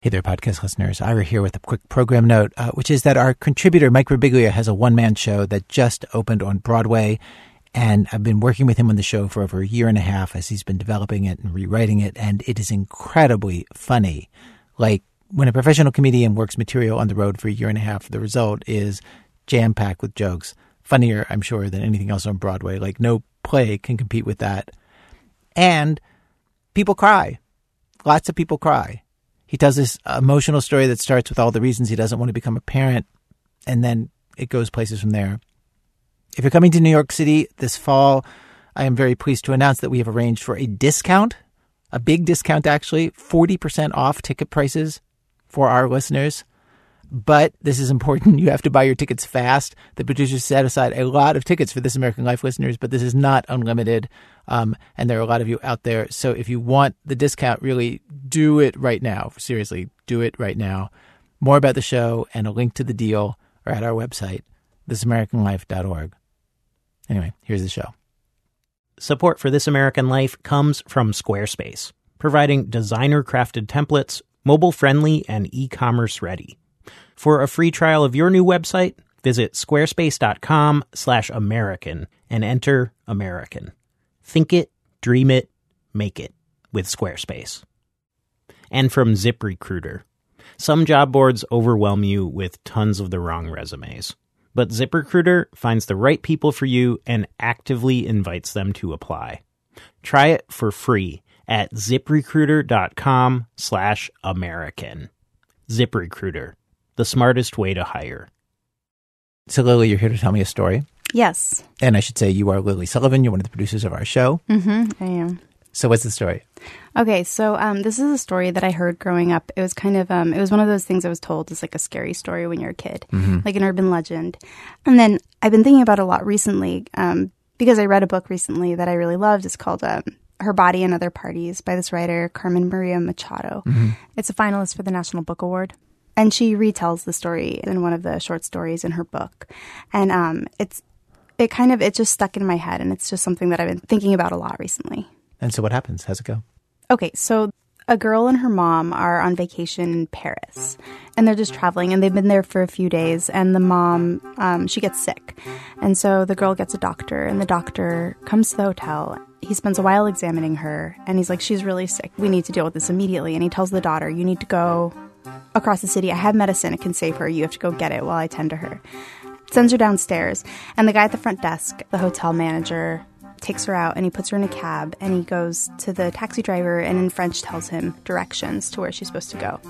Hey there, podcast listeners. Ira here with a quick program note, uh, which is that our contributor, Mike Birbiglia, has a one man show that just opened on Broadway. And I've been working with him on the show for over a year and a half as he's been developing it and rewriting it. And it is incredibly funny. Like when a professional comedian works material on the road for a year and a half, the result is jam packed with jokes. Funnier, I'm sure, than anything else on Broadway. Like no play can compete with that. And people cry. Lots of people cry he tells this emotional story that starts with all the reasons he doesn't want to become a parent, and then it goes places from there. If you're coming to New York City this fall, I am very pleased to announce that we have arranged for a discount, a big discount actually, 40% off ticket prices for our listeners. But this is important. You have to buy your tickets fast. The producers set aside a lot of tickets for This American Life listeners, but this is not unlimited. Um, and there are a lot of you out there. So if you want the discount, really do it right now. Seriously, do it right now. More about the show and a link to the deal are at our website, thisamericanlife.org. Anyway, here's the show. Support for This American Life comes from Squarespace, providing designer crafted templates, mobile friendly, and e commerce ready. For a free trial of your new website, visit squarespace.com slash American and enter American. Think it, dream it, make it with Squarespace. And from ZipRecruiter. Some job boards overwhelm you with tons of the wrong resumes. But ZipRecruiter finds the right people for you and actively invites them to apply. Try it for free at ziprecruiter.com slash American. ZipRecruiter the smartest way to hire. So, Lily, you're here to tell me a story. Yes. And I should say you are Lily Sullivan. You're one of the producers of our show. Mm-hmm, I am. So, what's the story? Okay, so um, this is a story that I heard growing up. It was kind of, um, it was one of those things I was told is like a scary story when you're a kid, mm-hmm. like an urban legend. And then I've been thinking about it a lot recently um, because I read a book recently that I really loved. It's called um, Her Body and Other Parties by this writer, Carmen Maria Machado. Mm-hmm. It's a finalist for the National Book Award and she retells the story in one of the short stories in her book. And um, it's it kind of it just stuck in my head and it's just something that i've been thinking about a lot recently. And so what happens? How's it go? Okay so a girl and her mom are on vacation in paris and they're just traveling and they've been there for a few days and the mom um, she gets sick. And so the girl gets a doctor and the doctor comes to the hotel. He spends a while examining her and he's like she's really sick. We need to deal with this immediately. And he tells the daughter you need to go across the city. I have medicine. It can save her. You have to go get it while I tend to her. Sends her downstairs. And the guy at the front desk, the hotel manager, takes her out and he puts her in a cab and he goes to the taxi driver and in French tells him directions to where she's supposed to go.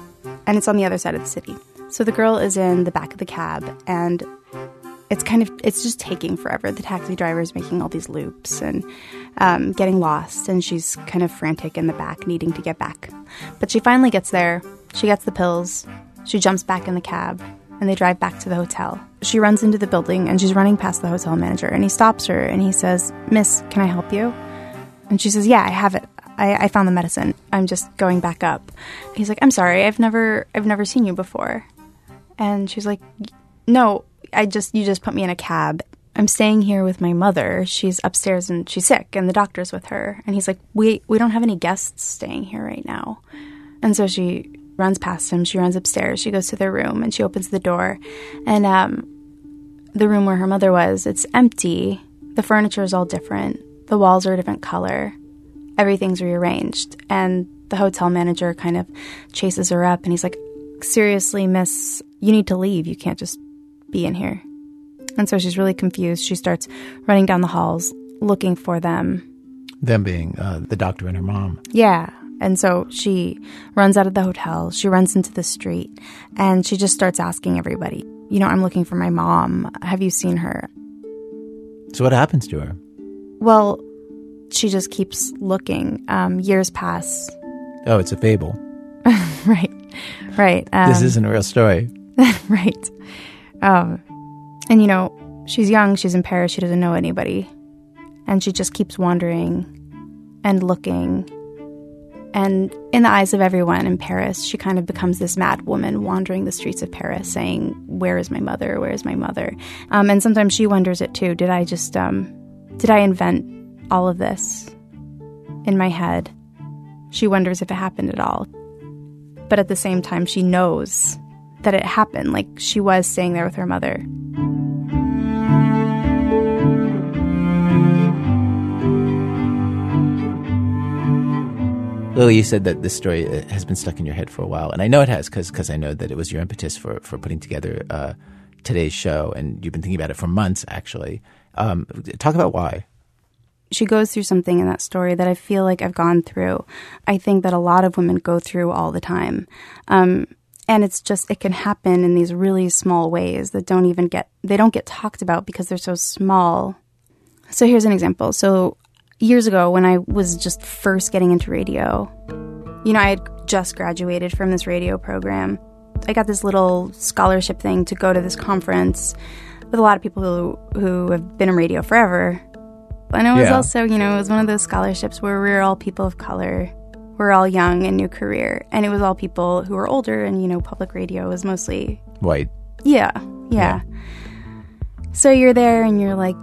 And it's on the other side of the city. So the girl is in the back of the cab and it's kind of it's just taking forever. The taxi driver is making all these loops and um, getting lost, and she's kind of frantic in the back, needing to get back. But she finally gets there, she gets the pills. She jumps back in the cab and they drive back to the hotel. She runs into the building and she's running past the hotel manager and he stops her and he says, Miss, can I help you? And she says, Yeah, I have it. I, I found the medicine. I'm just going back up. He's like, I'm sorry, I've never I've never seen you before. And she's like, No, I just you just put me in a cab. I'm staying here with my mother. She's upstairs and she's sick and the doctor's with her. And he's like, We we don't have any guests staying here right now. And so she runs past him. She runs upstairs. She goes to their room and she opens the door. And um, the room where her mother was, it's empty. The furniture is all different. The walls are a different color. Everything's rearranged. And the hotel manager kind of chases her up and he's like, Seriously, miss, you need to leave. You can't just be in here. And so she's really confused. She starts running down the halls looking for them. Them being uh, the doctor and her mom. Yeah. And so she runs out of the hotel, she runs into the street, and she just starts asking everybody, you know, I'm looking for my mom. Have you seen her? So what happens to her? Well, she just keeps looking. Um, years pass. Oh, it's a fable. right, right. Um, this isn't a real story. right. Um, and you know, she's young, she's in Paris, she doesn't know anybody. And she just keeps wandering and looking and in the eyes of everyone in Paris, she kind of becomes this mad woman wandering the streets of Paris saying, Where is my mother? Where is my mother? Um, and sometimes she wonders it too. Did I just, um, did I invent all of this in my head? She wonders if it happened at all. but at the same time, she knows that it happened. Like she was staying there with her mother. Lily, you said that this story uh, has been stuck in your head for a while, and I know it has because I know that it was your impetus for for putting together uh, today's show, and you've been thinking about it for months, actually. Um, talk about why. She goes through something in that story that I feel like I've gone through. I think that a lot of women go through all the time. Um, and it's just it can happen in these really small ways that don't even get they don't get talked about because they're so small. So here's an example. So years ago when I was just first getting into radio, you know, I had just graduated from this radio program. I got this little scholarship thing to go to this conference with a lot of people who who have been in radio forever. And it was Yeah. also, you know, it was one of those scholarships where we're all people of color. We're all young and new career. And it was all people who were older and, you know, public radio was mostly White. yeah, yeah. So you're there and you're like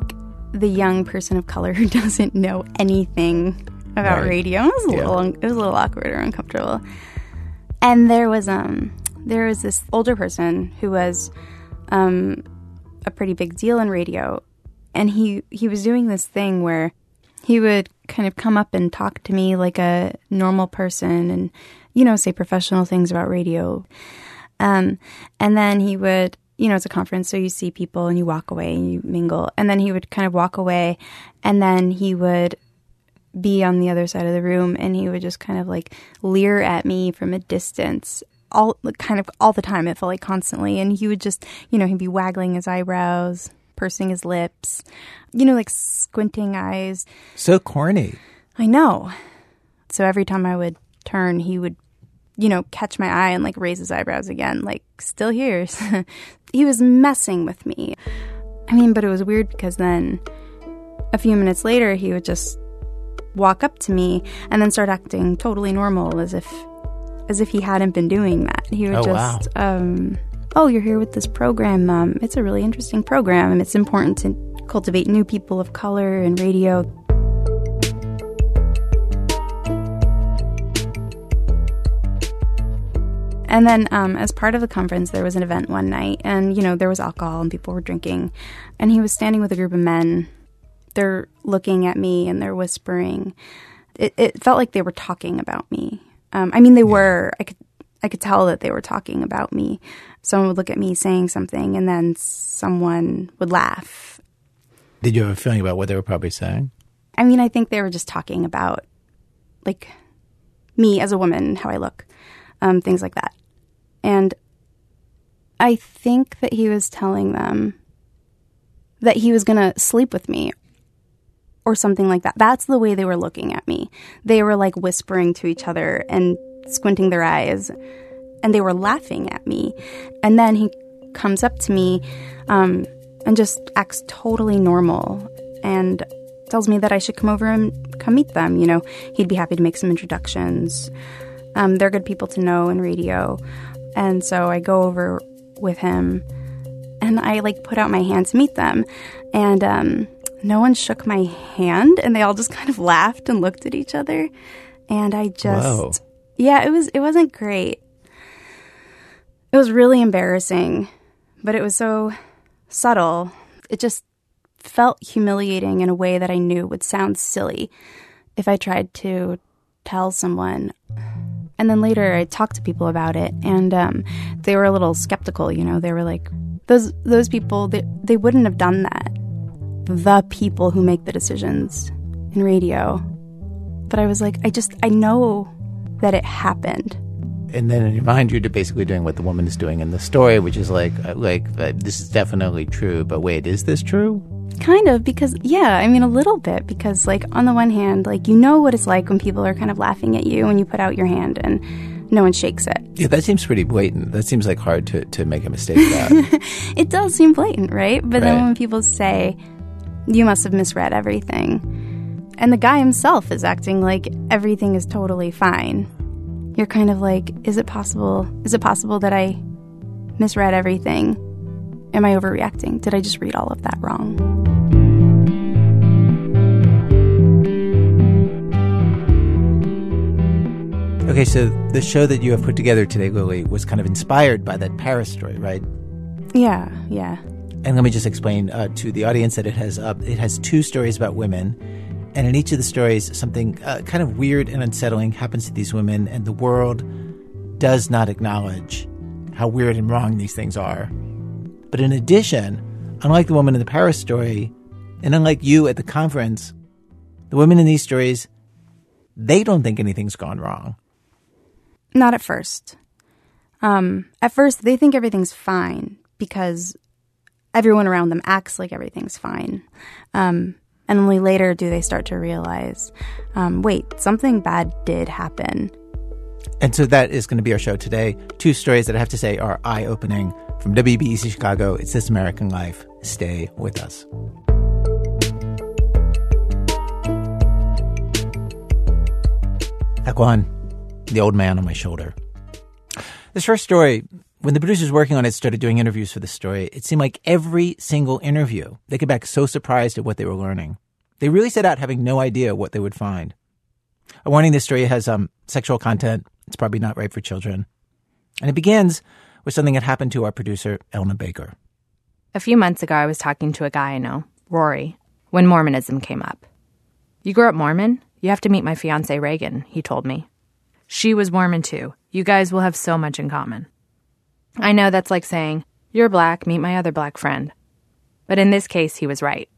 the young person of color who doesn't know anything about Right. radio. It was a Yeah. little it was a little awkward or uncomfortable. And there was um there was this older person who was um a pretty big deal in radio and he he was doing this thing where he would kind of come up and talk to me like a normal person and you know say professional things about radio um, and then he would, you know, it's a conference, so you see people and you walk away and you mingle. And then he would kind of walk away and then he would be on the other side of the room and he would just kind of like leer at me from a distance. All kind of all the time, it felt like constantly. And he would just, you know, he'd be waggling his eyebrows, pursing his lips, you know, like squinting eyes. So corny. I know. So every time I would turn, he would, you know, catch my eye and like raise his eyebrows again, like, still here. he was messing with me. I mean, but it was weird because then a few minutes later, he would just walk up to me and then start acting totally normal as if as if he hadn't been doing that. He would Oh, wow. just um oh, you're here with this program. Um it's a really interesting program and it's important to cultivate new people of color in radio. And then, um, as part of the conference, there was an event one night, and you know there was alcohol and people were drinking, and he was standing with a group of men. They're looking at me and they're whispering. It, it felt like they were talking about me. Um, I mean, they were. I could I could tell that they were talking about me. Someone would look at me saying something, and then someone would laugh. Did you have a feeling about what they were probably saying? I mean, I think they were just talking about like me as a woman, how I look, um, things like that. And I think that he was telling them that he was going to sleep with me or something like that. That's the way they were looking at me. They were like whispering to each other and squinting their eyes, and they were laughing at me. And then he comes up to me um, and just acts totally normal and tells me that I should come over and come meet them. You know, he'd be happy to make some introductions. Um, they're good people to know in radio. And so I go over with him and I like put out my hand to meet them. And um, no one shook my hand and they all just kind of laughed and looked at each other. And I just, Whoa. yeah, it was, it wasn't great. It was really embarrassing, but it was so subtle. It just felt humiliating in a way that I knew would sound silly if I tried to tell someone. And then later I talked to people about it and um, they were a little skeptical, you know. They were like, those, those people, they, they wouldn't have done that. The people who make the decisions in radio. But I was like, I just, I know that it happened. And then in your mind, you're basically doing what the woman is doing in the story, which is like, uh, like uh, this is definitely true. But wait, is this true? Kind of, because, yeah, I mean, a little bit, because, like, on the one hand, like, you know what it's like when people are kind of laughing at you when you put out your hand and no one shakes it. Yeah, that seems pretty blatant. That seems like hard to, to make a mistake about. It does seem blatant, right? But Right. then when people say, you must have misread everything, and the guy himself is acting like everything is totally fine, you're kind of like, is it possible? Is it possible that I misread everything? Am I overreacting? Did I just read all of that wrong? Okay, so the show that you have put together today, Lily, was kind of inspired by that Paris story, right? Yeah, yeah. And let me just explain uh, to the audience that it has uh, it has two stories about women, and in each of the stories, something uh, kind of weird and unsettling happens to these women, and the world does not acknowledge how weird and wrong these things are. But in addition, unlike the woman in the Paris story, and unlike you at the conference, the women in these stories, they don't think anything's gone wrong. Not at first. Um, at first, they think everything's fine because everyone around them acts like everything's fine. Um, and only later do they start to realize um, wait, something bad did happen. And so that is going to be our show today. Two stories that I have to say are eye opening from WBEZ Chicago. It's This American Life. Stay with us. Act the old man on my shoulder. This first story, when the producers working on it started doing interviews for the story, it seemed like every single interview, they came back so surprised at what they were learning. They really set out having no idea what they would find. A warning this story has um, sexual content. It's probably not right for children. And it begins with something that happened to our producer, Elna Baker. A few months ago, I was talking to a guy I know, Rory, when Mormonism came up. You grew up Mormon? You have to meet my fiance Reagan, he told me. She was Mormon too. You guys will have so much in common. I know that's like saying, You're black, meet my other black friend. But in this case, he was right.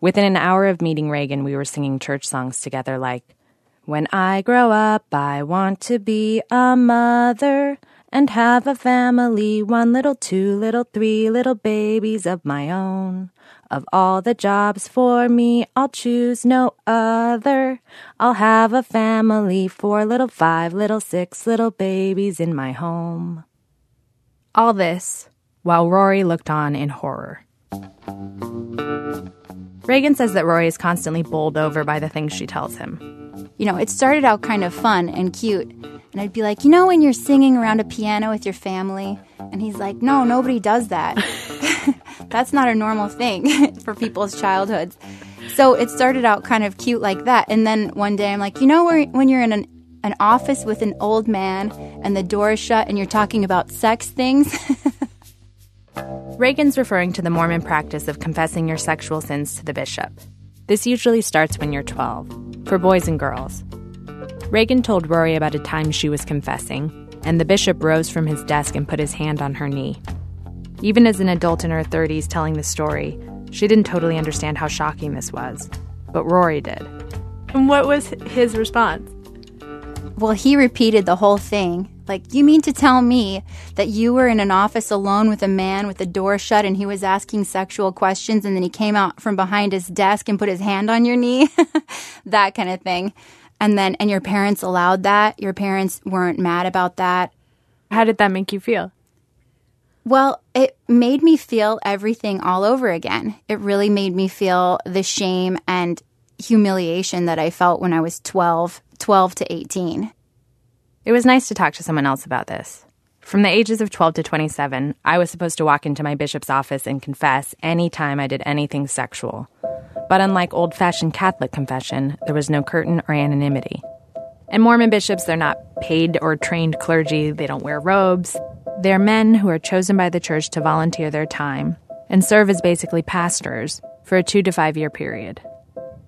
Within an hour of meeting Reagan, we were singing church songs together like, When I grow up, I want to be a mother and have a family, one little, two little, three little babies of my own. Of all the jobs for me, I'll choose no other. I'll have a family, four little, five little, six little babies in my home. All this while Rory looked on in horror. Reagan says that Rory is constantly bowled over by the things she tells him. You know, it started out kind of fun and cute. And I'd be like, you know, when you're singing around a piano with your family? And he's like, no, nobody does that. That's not a normal thing for people's childhoods. So it started out kind of cute like that. And then one day I'm like, you know, when you're in an, an office with an old man and the door is shut and you're talking about sex things? Reagan's referring to the Mormon practice of confessing your sexual sins to the bishop. This usually starts when you're 12, for boys and girls. Reagan told Rory about a time she was confessing, and the bishop rose from his desk and put his hand on her knee. Even as an adult in her 30s telling the story, she didn't totally understand how shocking this was. But Rory did. And what was his response? Well, he repeated the whole thing. Like, you mean to tell me that you were in an office alone with a man with the door shut and he was asking sexual questions and then he came out from behind his desk and put his hand on your knee? that kind of thing. And then, and your parents allowed that? Your parents weren't mad about that? How did that make you feel? Well, it made me feel everything all over again. It really made me feel the shame and humiliation that I felt when I was 12, 12 to 18. It was nice to talk to someone else about this. From the ages of 12 to 27, I was supposed to walk into my bishop's office and confess any time I did anything sexual. But unlike old fashioned Catholic confession, there was no curtain or anonymity. And Mormon bishops, they're not paid or trained clergy, they don't wear robes. They're men who are chosen by the church to volunteer their time and serve as basically pastors for a two to five year period.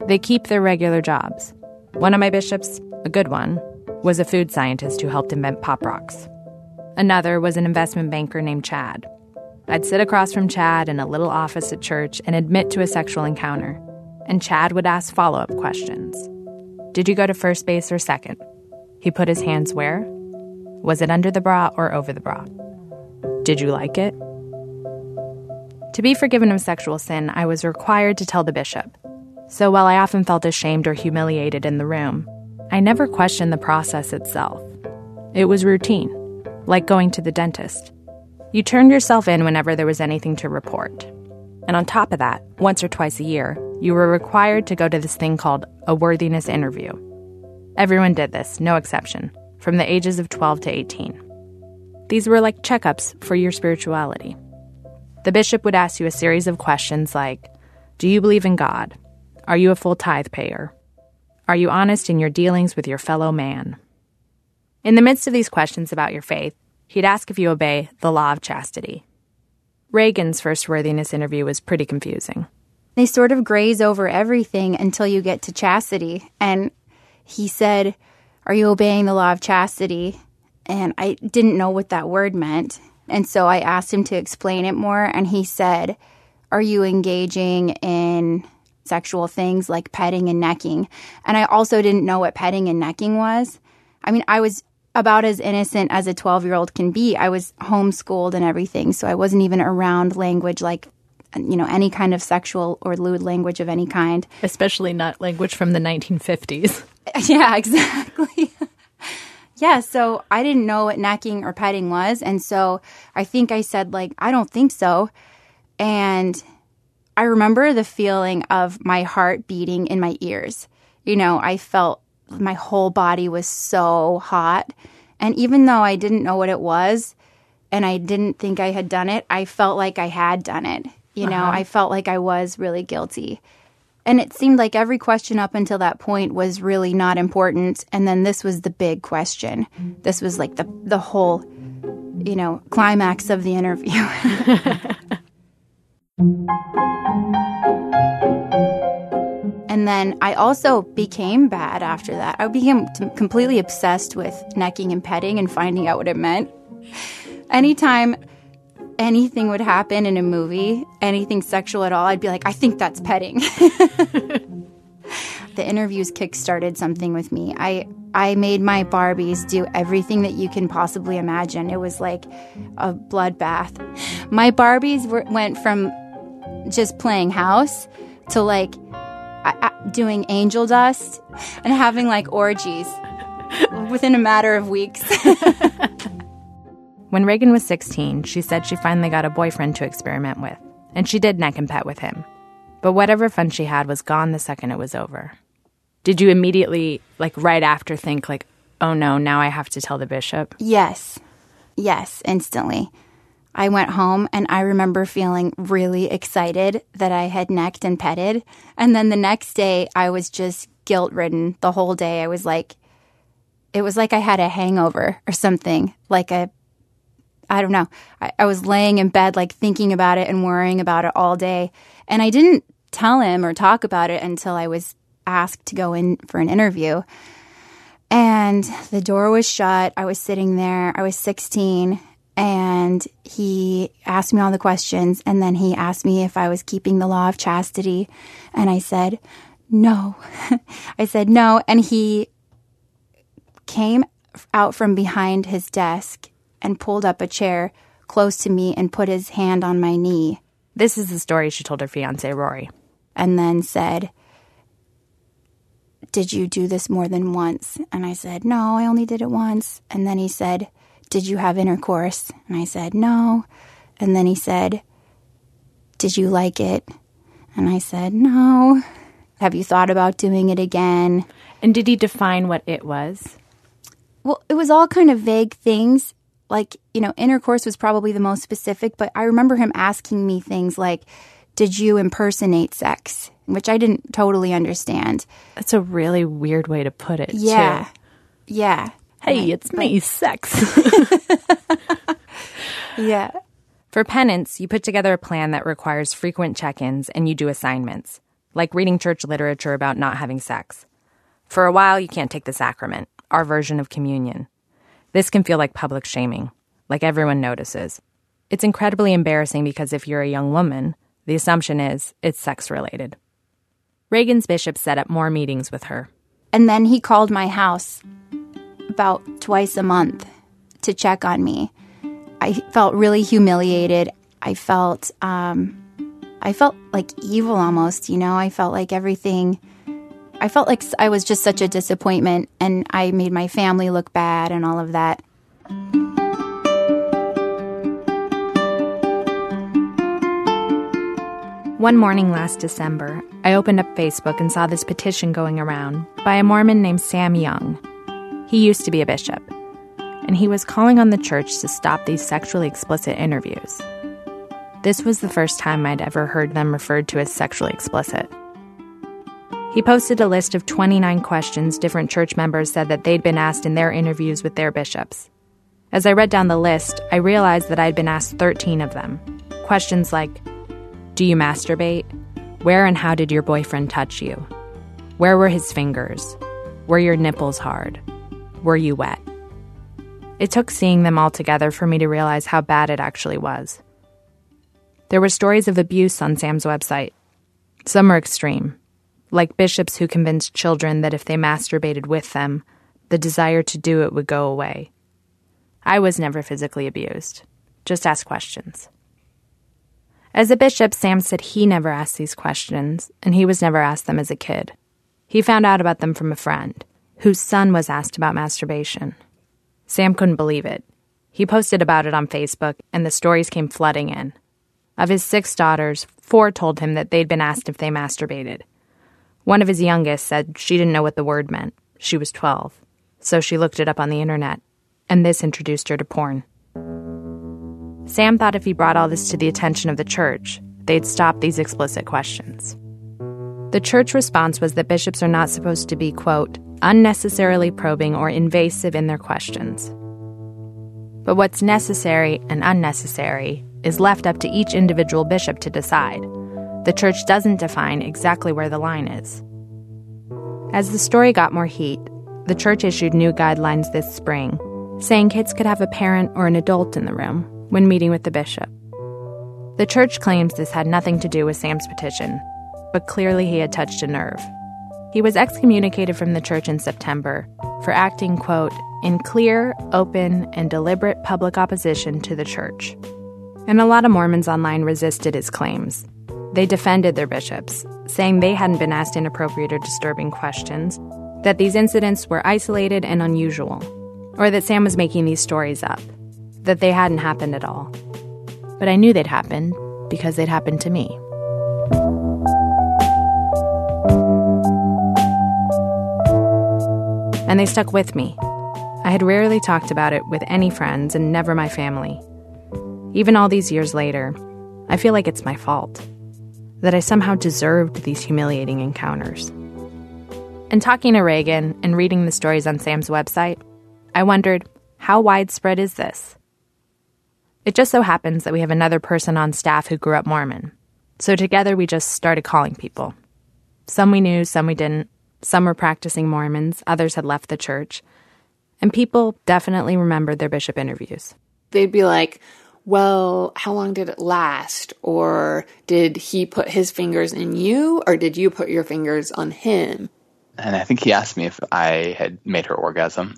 They keep their regular jobs. One of my bishops, a good one, was a food scientist who helped invent Pop Rocks. Another was an investment banker named Chad. I'd sit across from Chad in a little office at church and admit to a sexual encounter, and Chad would ask follow up questions. Did you go to first base or second? He put his hands where? Was it under the bra or over the bra? Did you like it? To be forgiven of sexual sin, I was required to tell the bishop. So while I often felt ashamed or humiliated in the room, I never questioned the process itself. It was routine, like going to the dentist. You turned yourself in whenever there was anything to report. And on top of that, once or twice a year, you were required to go to this thing called a worthiness interview. Everyone did this, no exception from the ages of 12 to 18. These were like checkups for your spirituality. The bishop would ask you a series of questions like Do you believe in God? Are you a full tithe payer? Are you honest in your dealings with your fellow man? In the midst of these questions about your faith, he'd ask if you obey the law of chastity. Reagan's first worthiness interview was pretty confusing. They sort of graze over everything until you get to chastity. And he said, Are you obeying the law of chastity? And I didn't know what that word meant. And so I asked him to explain it more. And he said, Are you engaging in sexual things like petting and necking? And I also didn't know what petting and necking was. I mean, I was about as innocent as a 12 year old can be. I was homeschooled and everything, so I wasn't even around language like, you know, any kind of sexual or lewd language of any kind. Especially not language from the 1950s. Yeah, exactly. yeah, so I didn't know what necking or petting was. And so I think I said, like, I don't think so. And I remember the feeling of my heart beating in my ears. You know, I felt my whole body was so hot. And even though I didn't know what it was and I didn't think I had done it, I felt like I had done it. You know, uh-huh. I felt like I was really guilty. And it seemed like every question up until that point was really not important. And then this was the big question. This was like the, the whole, you know, climax of the interview. And then I also became bad after that. I became completely obsessed with necking and petting and finding out what it meant. Anytime anything would happen in a movie, anything sexual at all, I'd be like, I think that's petting. the interviews kick-started something with me. I I made my Barbies do everything that you can possibly imagine. It was like a bloodbath. My Barbies were, went from just playing house to like I, I, doing angel dust and having like orgies within a matter of weeks. When Reagan was 16, she said she finally got a boyfriend to experiment with, and she did neck and pet with him. But whatever fun she had was gone the second it was over. Did you immediately, like right after, think, like, oh no, now I have to tell the bishop? yes. Yes, instantly. I went home and I remember feeling really excited that I had necked and petted. And then the next day, I was just guilt ridden the whole day. I was like, it was like I had a hangover or something, like a I don't know. I, I, was laying in bed, like thinking about it and worrying about it all day. And I didn't tell him or talk about it until I was asked to go in for an interview. And the door was shut. I was sitting there. I was 16. And he asked me all the questions. And then he asked me if I was keeping the law of chastity. And I said, no. I said, no. And he came out from behind his desk and pulled up a chair close to me and put his hand on my knee. This is the story she told her fiance, Rory. And then said, Did you do this more than once? And I said, No, I only did it once. And then he said, Did you have intercourse? And I said, No. And then he said, Did you like it? And I said, No. Have you thought about doing it again? And did he define what it was? Well, it was all kind of vague things like, you know, intercourse was probably the most specific, but I remember him asking me things like, Did you impersonate sex? Which I didn't totally understand. That's a really weird way to put it. Yeah. Too. Yeah. Hey, it's me, sex. yeah. For penance, you put together a plan that requires frequent check ins and you do assignments, like reading church literature about not having sex. For a while, you can't take the sacrament, our version of communion. This can feel like public shaming, like everyone notices. It's incredibly embarrassing because if you're a young woman, the assumption is it's sex related. Reagan's bishop set up more meetings with her. And then he called my house about twice a month to check on me. I felt really humiliated. I felt um, I felt like evil almost, you know. I felt like everything I felt like I was just such a disappointment and I made my family look bad and all of that. One morning last December, I opened up Facebook and saw this petition going around by a Mormon named Sam Young. He used to be a bishop, and he was calling on the church to stop these sexually explicit interviews. This was the first time I'd ever heard them referred to as sexually explicit. He posted a list of 29 questions different church members said that they'd been asked in their interviews with their bishops. As I read down the list, I realized that I'd been asked 13 of them. Questions like Do you masturbate? Where and how did your boyfriend touch you? Where were his fingers? Were your nipples hard? Were you wet? It took seeing them all together for me to realize how bad it actually was. There were stories of abuse on Sam's website. Some were extreme, like bishops who convinced children that if they masturbated with them, the desire to do it would go away. I was never physically abused. Just ask questions. As a bishop, Sam said he never asked these questions, and he was never asked them as a kid. He found out about them from a friend, whose son was asked about masturbation. Sam couldn't believe it. He posted about it on Facebook, and the stories came flooding in. Of his six daughters, four told him that they'd been asked if they masturbated. One of his youngest said she didn't know what the word meant. She was 12. So she looked it up on the internet, and this introduced her to porn. Sam thought if he brought all this to the attention of the church, they'd stop these explicit questions. The church response was that bishops are not supposed to be, quote, unnecessarily probing or invasive in their questions. But what's necessary and unnecessary is left up to each individual bishop to decide. The church doesn't define exactly where the line is. As the story got more heat, the church issued new guidelines this spring, saying kids could have a parent or an adult in the room when meeting with the bishop. The church claims this had nothing to do with Sam's petition, but clearly he had touched a nerve. He was excommunicated from the church in September for acting, quote, in clear, open, and deliberate public opposition to the church. And a lot of Mormons online resisted his claims. They defended their bishops, saying they hadn't been asked inappropriate or disturbing questions, that these incidents were isolated and unusual, or that Sam was making these stories up, that they hadn't happened at all. But I knew they'd happened because they'd happened to me. And they stuck with me. I had rarely talked about it with any friends and never my family. Even all these years later, I feel like it's my fault. That I somehow deserved these humiliating encounters. And talking to Reagan and reading the stories on Sam's website, I wondered how widespread is this? It just so happens that we have another person on staff who grew up Mormon. So together we just started calling people. Some we knew, some we didn't. Some were practicing Mormons, others had left the church. And people definitely remembered their bishop interviews. They'd be like, well, how long did it last? Or did he put his fingers in you, or did you put your fingers on him? And I think he asked me if I had made her orgasm.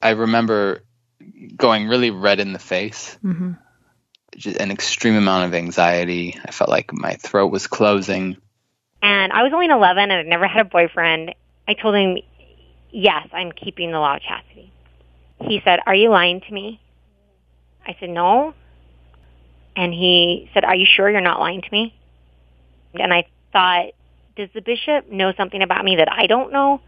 I remember going really red in the face, mm-hmm. Just an extreme amount of anxiety. I felt like my throat was closing. And I was only 11 and I'd never had a boyfriend. I told him, yes, I'm keeping the law of chastity. He said, are you lying to me? I said, no. And he said, are you sure you're not lying to me? And I thought, does the bishop know something about me that I don't know?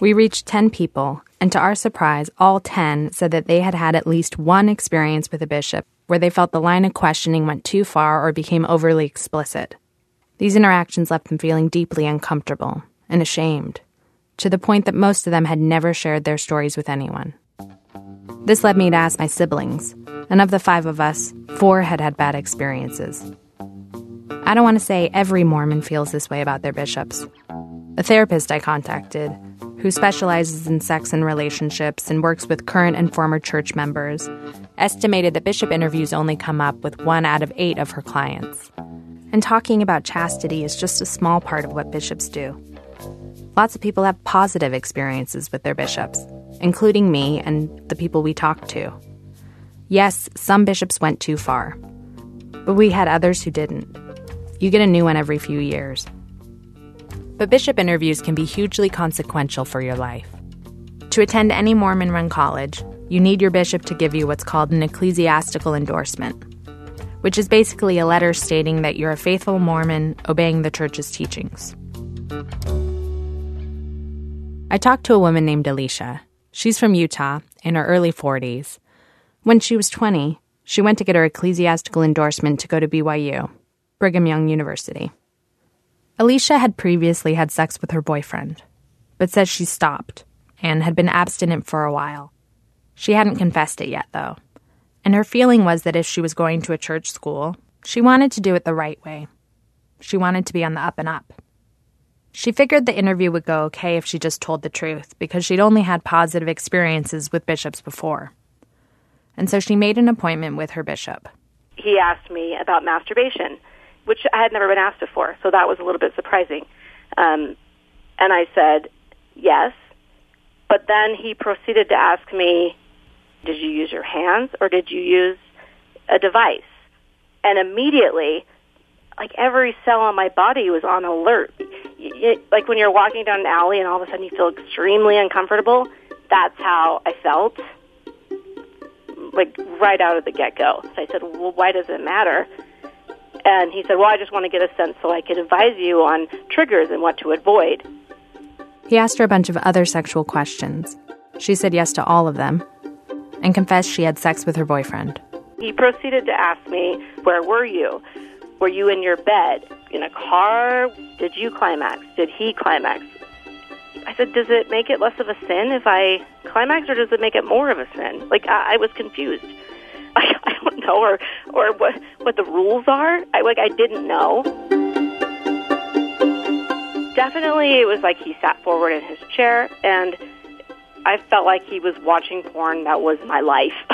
We reached 10 people, and to our surprise, all 10 said that they had had at least one experience with a bishop where they felt the line of questioning went too far or became overly explicit. These interactions left them feeling deeply uncomfortable and ashamed, to the point that most of them had never shared their stories with anyone. This led me to ask my siblings, and of the five of us, four had had bad experiences. I don't want to say every Mormon feels this way about their bishops. A therapist I contacted, who specializes in sex and relationships and works with current and former church members, estimated that bishop interviews only come up with one out of eight of her clients. And talking about chastity is just a small part of what bishops do. Lots of people have positive experiences with their bishops, including me and the people we talked to. Yes, some bishops went too far, but we had others who didn't. You get a new one every few years. But bishop interviews can be hugely consequential for your life. To attend any Mormon run college, you need your bishop to give you what's called an ecclesiastical endorsement which is basically a letter stating that you're a faithful Mormon obeying the church's teachings. I talked to a woman named Alicia. She's from Utah, in her early 40s. When she was 20, she went to get her ecclesiastical endorsement to go to BYU, Brigham Young University. Alicia had previously had sex with her boyfriend, but says she stopped and had been abstinent for a while. She hadn't confessed it yet, though, and her feeling was that if she was going to a church school, she wanted to do it the right way. She wanted to be on the up and up. She figured the interview would go okay if she just told the truth, because she'd only had positive experiences with bishops before. And so she made an appointment with her bishop. He asked me about masturbation, which I had never been asked before, so that was a little bit surprising. Um, and I said, yes. But then he proceeded to ask me, did you use your hands or did you use a device? And immediately, like every cell on my body was on alert. Like when you're walking down an alley and all of a sudden you feel extremely uncomfortable, that's how I felt. Like right out of the get go. So I said, Well, why does it matter? And he said, Well, I just want to get a sense so I can advise you on triggers and what to avoid. He asked her a bunch of other sexual questions. She said yes to all of them and confessed she had sex with her boyfriend. He proceeded to ask me, Where were you? Were you in your bed? In a car? Did you climax? Did he climax? I said, Does it make it less of a sin if I climax, or does it make it more of a sin? Like, I, I was confused. I, I don't know, or or what what the rules are. I like I didn't know. Definitely, it was like he sat forward in his chair, and I felt like he was watching porn that was my life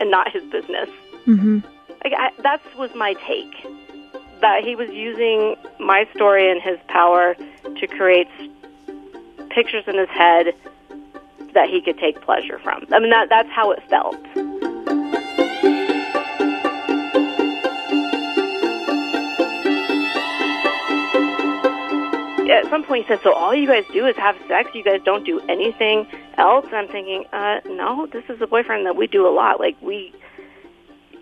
and not his business. Mm-hmm. Like I, that was my take. That he was using my story and his power to create pictures in his head that he could take pleasure from. I mean, that that's how it felt. At some point, he said, "So all you guys do is have sex. You guys don't do anything else." I'm thinking, uh, "No, this is a boyfriend that we do a lot. Like we,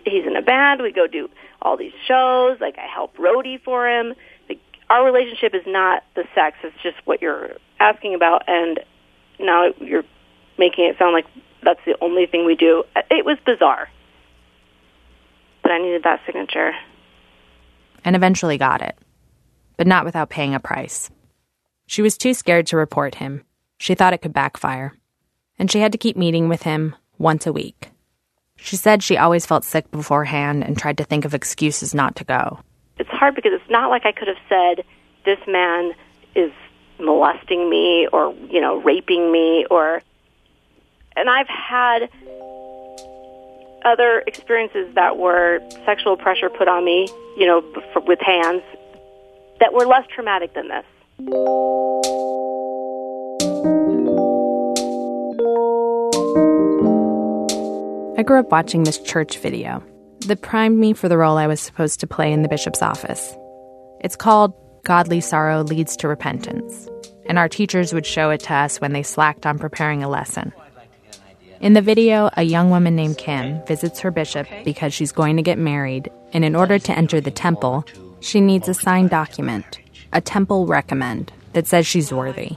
he's in a band. We go do all these shows. Like I help roadie for him. Like, our relationship is not the sex. It's just what you're asking about, and now you're making it sound like that's the only thing we do. It was bizarre, but I needed that signature. And eventually got it, but not without paying a price. She was too scared to report him. She thought it could backfire. And she had to keep meeting with him once a week. She said she always felt sick beforehand and tried to think of excuses not to go. It's hard because it's not like I could have said, this man is molesting me or, you know, raping me or. And I've had other experiences that were sexual pressure put on me, you know, with hands, that were less traumatic than this. I grew up watching this church video that primed me for the role I was supposed to play in the bishop's office. It's called Godly Sorrow Leads to Repentance, and our teachers would show it to us when they slacked on preparing a lesson. In the video, a young woman named Kim visits her bishop because she's going to get married, and in order to enter the temple, she needs a signed document, a temple recommend, that says she's worthy.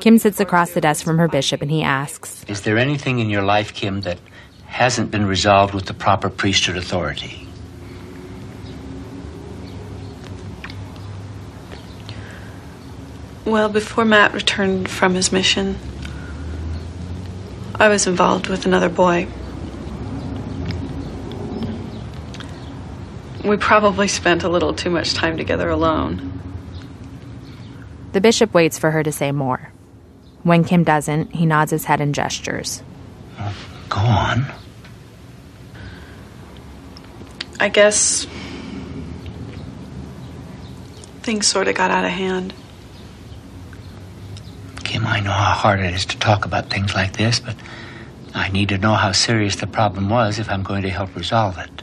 Kim sits across the desk from her bishop and he asks Is there anything in your life, Kim, that hasn't been resolved with the proper priesthood authority? Well, before Matt returned from his mission, I was involved with another boy. We probably spent a little too much time together alone. The bishop waits for her to say more. When Kim doesn't, he nods his head and gestures. Go on. I guess things sort of got out of hand. Kim, I know how hard it is to talk about things like this, but I need to know how serious the problem was if I'm going to help resolve it.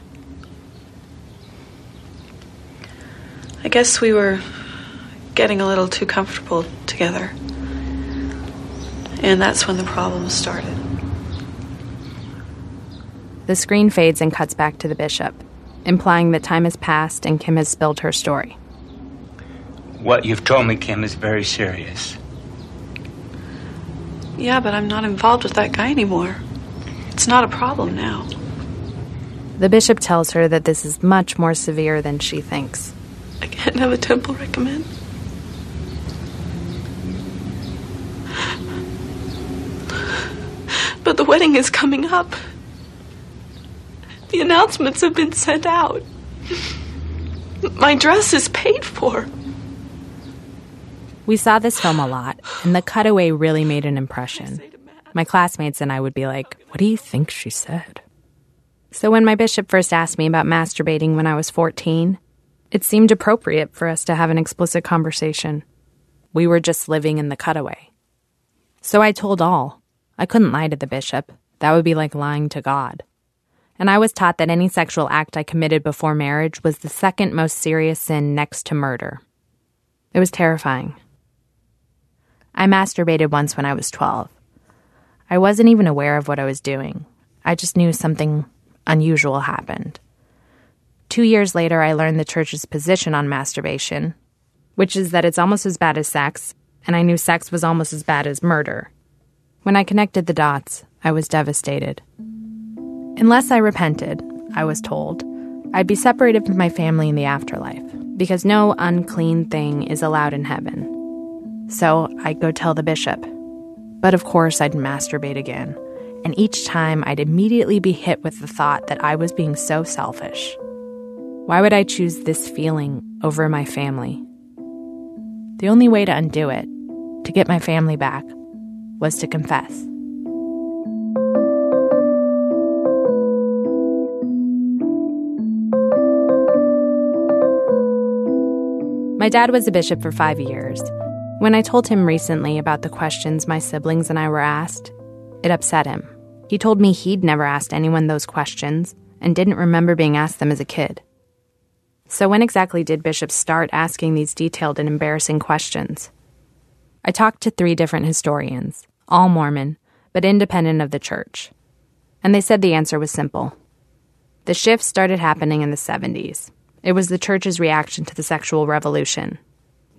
I guess we were getting a little too comfortable together. And that's when the problem started. The screen fades and cuts back to the bishop, implying that time has passed and Kim has spilled her story. What you've told me, Kim, is very serious. Yeah, but I'm not involved with that guy anymore. It's not a problem now. The bishop tells her that this is much more severe than she thinks. I can't have a temple recommend. But the wedding is coming up. The announcements have been sent out. My dress is paid for. We saw this film a lot, and the cutaway really made an impression. My classmates and I would be like, What do you think she said? So when my bishop first asked me about masturbating when I was 14, it seemed appropriate for us to have an explicit conversation. We were just living in the cutaway. So I told all. I couldn't lie to the bishop. That would be like lying to God. And I was taught that any sexual act I committed before marriage was the second most serious sin next to murder. It was terrifying. I masturbated once when I was 12. I wasn't even aware of what I was doing. I just knew something unusual happened. Two years later, I learned the church's position on masturbation, which is that it's almost as bad as sex, and I knew sex was almost as bad as murder. When I connected the dots, I was devastated. Unless I repented, I was told, I'd be separated from my family in the afterlife, because no unclean thing is allowed in heaven. So I'd go tell the bishop. But of course, I'd masturbate again, and each time I'd immediately be hit with the thought that I was being so selfish. Why would I choose this feeling over my family? The only way to undo it, to get my family back, was to confess. My dad was a bishop for five years. When I told him recently about the questions my siblings and I were asked, it upset him. He told me he'd never asked anyone those questions and didn't remember being asked them as a kid. So, when exactly did bishops start asking these detailed and embarrassing questions? I talked to three different historians, all Mormon, but independent of the church. And they said the answer was simple. The shift started happening in the 70s. It was the church's reaction to the sexual revolution.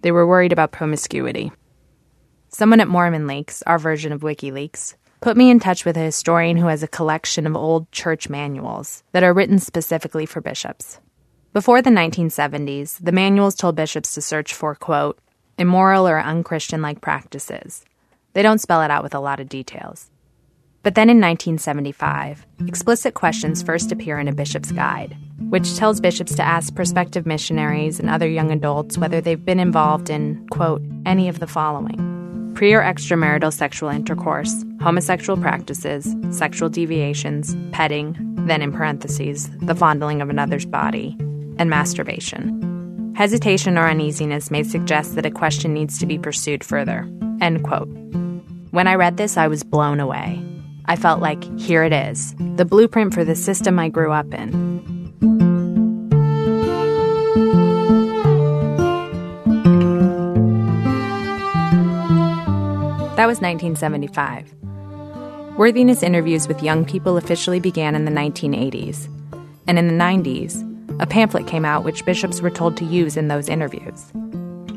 They were worried about promiscuity. Someone at Mormon Leaks, our version of WikiLeaks, put me in touch with a historian who has a collection of old church manuals that are written specifically for bishops. Before the 1970s, the manuals told bishops to search for, quote, immoral or unchristian like practices. They don't spell it out with a lot of details. But then in 1975, explicit questions first appear in a bishop's guide, which tells bishops to ask prospective missionaries and other young adults whether they've been involved in, quote, any of the following pre or extramarital sexual intercourse, homosexual practices, sexual deviations, petting, then in parentheses, the fondling of another's body, and masturbation. Hesitation or uneasiness may suggest that a question needs to be pursued further. End quote. When I read this, I was blown away. I felt like, here it is, the blueprint for the system I grew up in. That was 1975. Worthiness interviews with young people officially began in the 1980s. And in the 90s, a pamphlet came out which bishops were told to use in those interviews.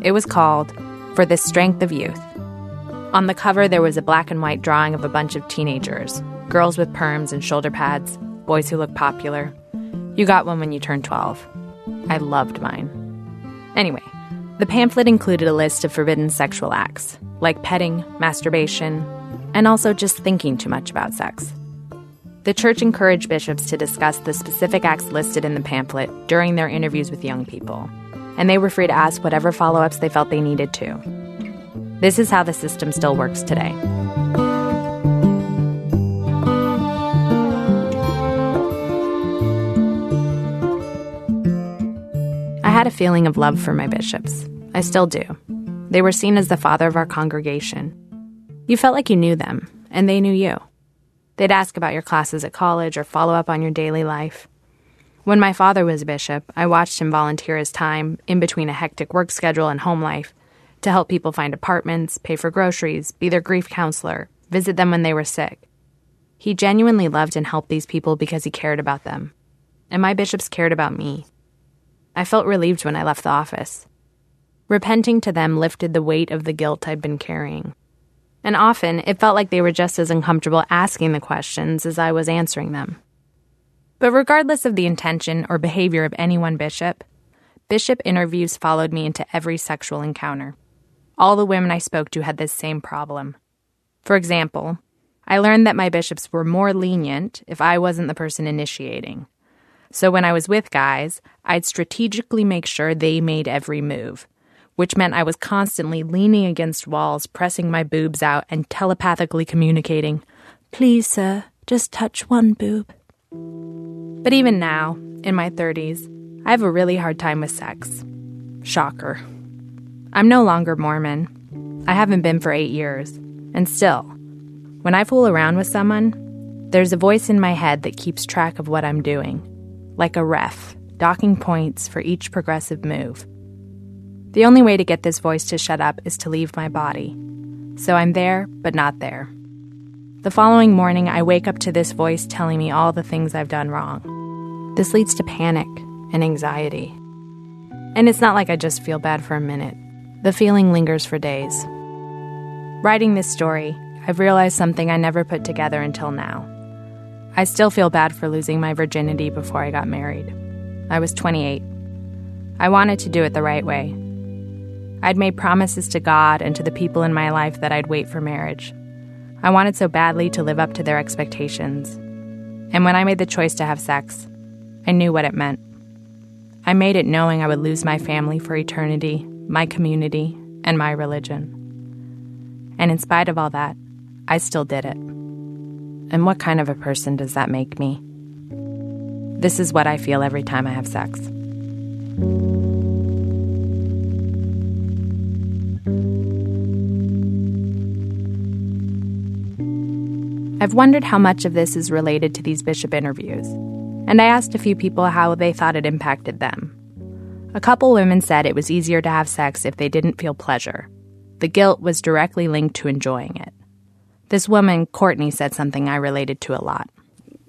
It was called For the Strength of Youth. On the cover, there was a black and white drawing of a bunch of teenagers girls with perms and shoulder pads, boys who look popular. You got one when you turned 12. I loved mine. Anyway, the pamphlet included a list of forbidden sexual acts, like petting, masturbation, and also just thinking too much about sex. The church encouraged bishops to discuss the specific acts listed in the pamphlet during their interviews with young people, and they were free to ask whatever follow ups they felt they needed to. This is how the system still works today. I had a feeling of love for my bishops. I still do. They were seen as the father of our congregation. You felt like you knew them, and they knew you. They'd ask about your classes at college or follow up on your daily life. When my father was a bishop, I watched him volunteer his time in between a hectic work schedule and home life to help people find apartments, pay for groceries, be their grief counselor, visit them when they were sick. He genuinely loved and helped these people because he cared about them. And my bishops cared about me. I felt relieved when I left the office. Repenting to them lifted the weight of the guilt I'd been carrying. And often it felt like they were just as uncomfortable asking the questions as I was answering them. But regardless of the intention or behavior of any one bishop, bishop interviews followed me into every sexual encounter. All the women I spoke to had this same problem. For example, I learned that my bishops were more lenient if I wasn't the person initiating. So when I was with guys, I'd strategically make sure they made every move, which meant I was constantly leaning against walls, pressing my boobs out, and telepathically communicating, Please, sir, just touch one boob. But even now, in my 30s, I have a really hard time with sex. Shocker. I'm no longer Mormon. I haven't been for eight years. And still, when I fool around with someone, there's a voice in my head that keeps track of what I'm doing, like a ref, docking points for each progressive move. The only way to get this voice to shut up is to leave my body. So I'm there, but not there. The following morning, I wake up to this voice telling me all the things I've done wrong. This leads to panic and anxiety. And it's not like I just feel bad for a minute, the feeling lingers for days. Writing this story, I've realized something I never put together until now. I still feel bad for losing my virginity before I got married. I was 28. I wanted to do it the right way. I'd made promises to God and to the people in my life that I'd wait for marriage. I wanted so badly to live up to their expectations. And when I made the choice to have sex, I knew what it meant. I made it knowing I would lose my family for eternity, my community, and my religion. And in spite of all that, I still did it. And what kind of a person does that make me? This is what I feel every time I have sex. I've wondered how much of this is related to these bishop interviews, and I asked a few people how they thought it impacted them. A couple women said it was easier to have sex if they didn't feel pleasure, the guilt was directly linked to enjoying it. This woman, Courtney, said something I related to a lot.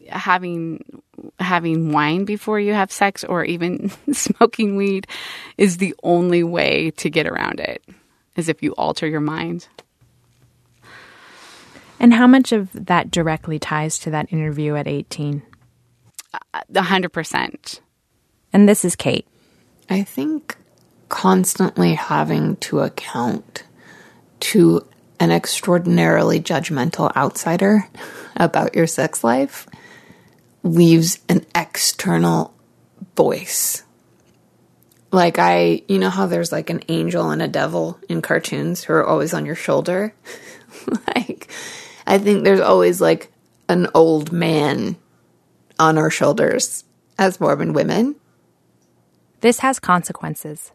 Having having wine before you have sex or even smoking weed is the only way to get around it. Is if you alter your mind. And how much of that directly ties to that interview at 18? A hundred percent. And this is Kate. I think constantly having to account to an extraordinarily judgmental outsider about your sex life leaves an external voice. Like, I, you know how there's like an angel and a devil in cartoons who are always on your shoulder? like, I think there's always like an old man on our shoulders as Mormon women. This has consequences.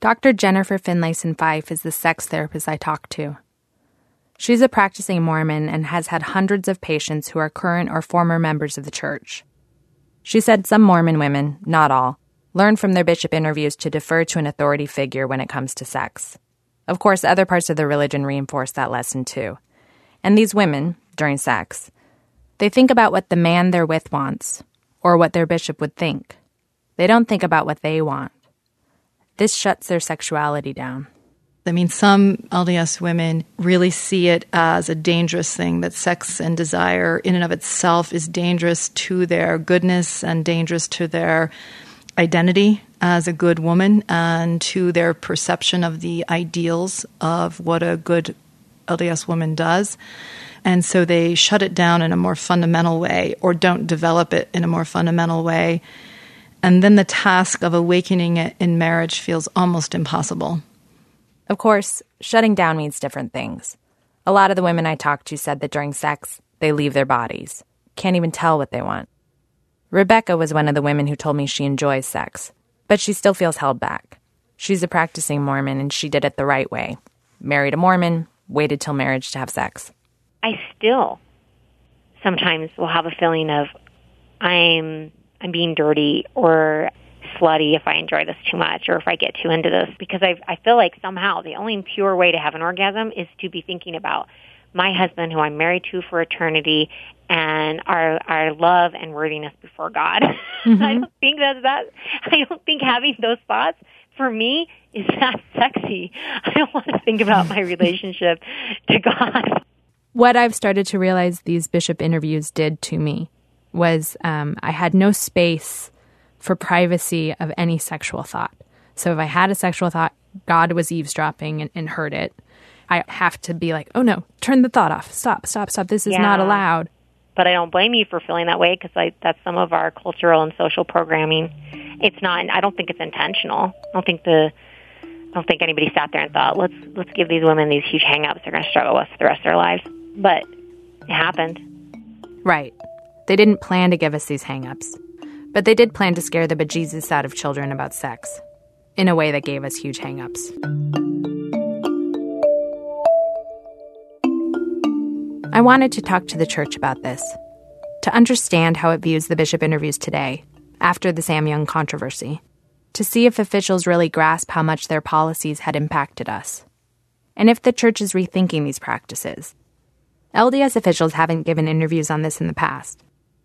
Dr. Jennifer Finlayson Fife is the sex therapist I talked to. She's a practicing Mormon and has had hundreds of patients who are current or former members of the church. She said some Mormon women, not all, learn from their bishop interviews to defer to an authority figure when it comes to sex. Of course, other parts of the religion reinforce that lesson too. And these women, during sex, they think about what the man they're with wants, or what their bishop would think. They don't think about what they want. This shuts their sexuality down. I mean, some LDS women really see it as a dangerous thing that sex and desire, in and of itself, is dangerous to their goodness and dangerous to their identity as a good woman and to their perception of the ideals of what a good LDS woman does. And so they shut it down in a more fundamental way or don't develop it in a more fundamental way and then the task of awakening it in marriage feels almost impossible. Of course, shutting down means different things. A lot of the women I talked to said that during sex, they leave their bodies, can't even tell what they want. Rebecca was one of the women who told me she enjoys sex, but she still feels held back. She's a practicing Mormon and she did it the right way. Married a Mormon, waited till marriage to have sex. I still sometimes will have a feeling of I'm I'm being dirty or slutty if I enjoy this too much or if I get too into this because I I feel like somehow the only pure way to have an orgasm is to be thinking about my husband who I'm married to for eternity and our our love and worthiness before God. Mm-hmm. I don't think that's that I don't think having those thoughts for me is that sexy. I don't want to think about my relationship to God. What I've started to realize these bishop interviews did to me was um, I had no space for privacy of any sexual thought. So if I had a sexual thought, God was eavesdropping and, and heard it. I have to be like, oh no, turn the thought off. Stop, stop, stop. This is not allowed. but I don't blame you for feeling that way because that's some of our cultural and social programming. It's not. I don't think it's intentional. I don't think the. I don't think anybody sat there and thought, let's let's give these women these huge hang-ups they're going to struggle with for the rest of their lives. But it happened. Right. They didn't plan to give us these hangups, but they did plan to scare the bejesus out of children about sex in a way that gave us huge hangups. I wanted to talk to the church about this, to understand how it views the bishop interviews today, after the Sam Young controversy, to see if officials really grasp how much their policies had impacted us, and if the church is rethinking these practices. LDS officials haven't given interviews on this in the past,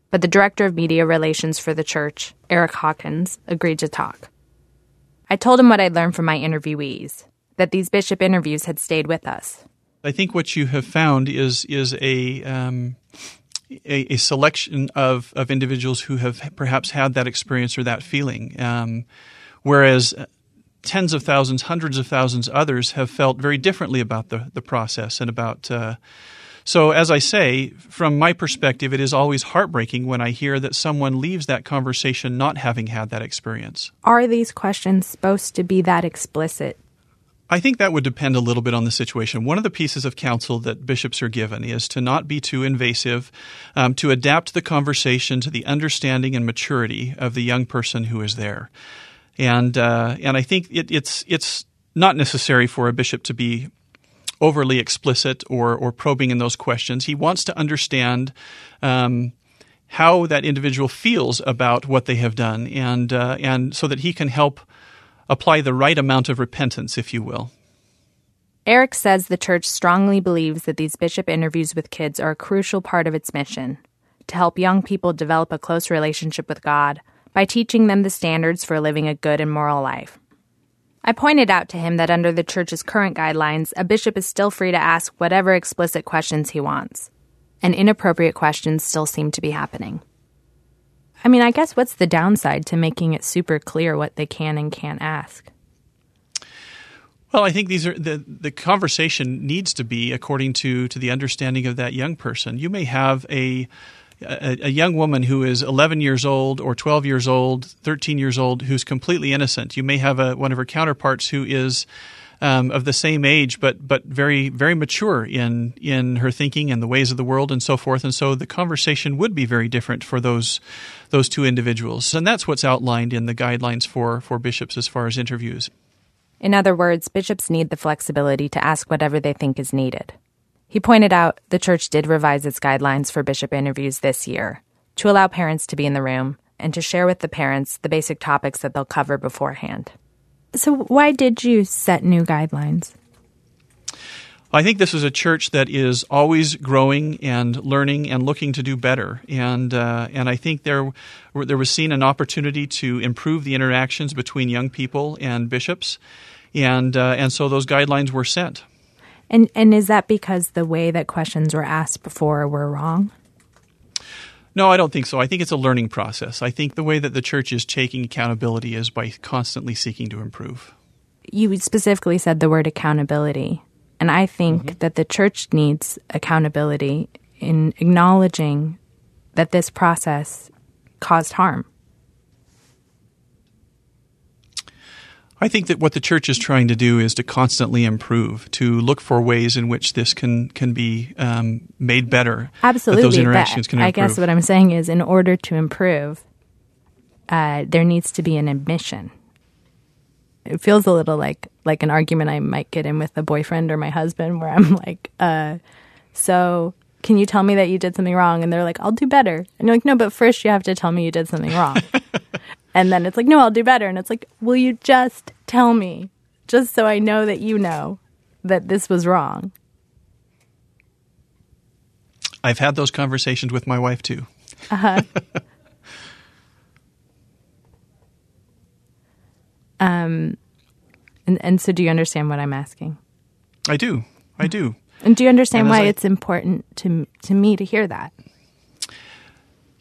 but the director of media relations for the church, Eric Hawkins, agreed to talk. I told him what I'd learned from my interviewees that these bishop interviews had stayed with us. I think what you have found is is a um, a, a selection of of individuals who have perhaps had that experience or that feeling, um, whereas tens of thousands, hundreds of thousands others have felt very differently about the the process and about. Uh, so, as I say, from my perspective, it is always heartbreaking when I hear that someone leaves that conversation not having had that experience. Are these questions supposed to be that explicit? I think that would depend a little bit on the situation. One of the pieces of counsel that bishops are given is to not be too invasive, um, to adapt the conversation to the understanding and maturity of the young person who is there. And uh, and I think it, it's it's not necessary for a bishop to be overly explicit or or probing in those questions. He wants to understand. Um, how that individual feels about what they have done, and uh, and so that he can help apply the right amount of repentance, if you will. Eric says the church strongly believes that these bishop interviews with kids are a crucial part of its mission to help young people develop a close relationship with God by teaching them the standards for living a good and moral life. I pointed out to him that under the church's current guidelines, a bishop is still free to ask whatever explicit questions he wants, and inappropriate questions still seem to be happening. I mean, I guess what's the downside to making it super clear what they can and can't ask? Well, I think these are the the conversation needs to be according to to the understanding of that young person. You may have a a, a young woman who is 11 years old or 12 years old, 13 years old, who's completely innocent. You may have a, one of her counterparts who is um, of the same age, but but very very mature in in her thinking and the ways of the world and so forth. And so the conversation would be very different for those those two individuals. And that's what's outlined in the guidelines for for bishops as far as interviews. In other words, bishops need the flexibility to ask whatever they think is needed. He pointed out the church did revise its guidelines for bishop interviews this year to allow parents to be in the room and to share with the parents the basic topics that they'll cover beforehand. So, why did you set new guidelines? I think this is a church that is always growing and learning and looking to do better, and uh, and I think there there was seen an opportunity to improve the interactions between young people and bishops, and uh, and so those guidelines were sent. And and is that because the way that questions were asked before were wrong? No, I don't think so. I think it's a learning process. I think the way that the church is taking accountability is by constantly seeking to improve. You specifically said the word accountability. And I think mm-hmm. that the church needs accountability in acknowledging that this process caused harm. I think that what the church is trying to do is to constantly improve, to look for ways in which this can can be um, made better. Absolutely, those interactions can Improve. I guess what I'm saying is, in order to improve, uh, there needs to be an admission. It feels a little like like an argument I might get in with a boyfriend or my husband, where I'm like, uh, "So, can you tell me that you did something wrong?" And they're like, "I'll do better." And you're like, "No, but first you have to tell me you did something wrong." And then it's like, no, I'll do better. And it's like, will you just tell me, just so I know that you know that this was wrong? I've had those conversations with my wife too. Uh huh. um, and and so, do you understand what I'm asking? I do. I do. And do you understand why I- it's important to to me to hear that?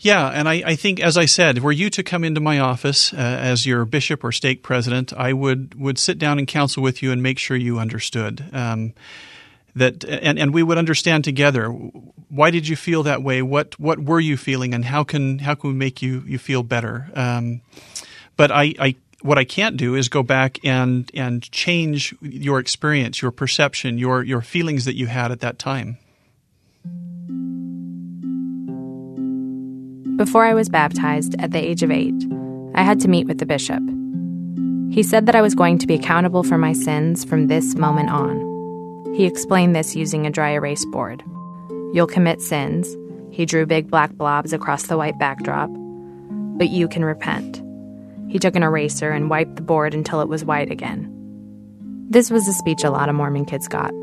Yeah, and I, I think, as I said, were you to come into my office uh, as your bishop or stake president, I would would sit down and counsel with you and make sure you understood. Um, that and, and we would understand together. Why did you feel that way? What what were you feeling and how can how can we make you you feel better? Um, but I, I what I can't do is go back and and change your experience your perception your your feelings that you had at that time Before I was baptized at the age of eight, I had to meet with the bishop. He said that I was going to be accountable for my sins from this moment on. He explained this using a dry erase board. You'll commit sins. He drew big black blobs across the white backdrop. But you can repent. He took an eraser and wiped the board until it was white again. This was a speech a lot of Mormon kids got.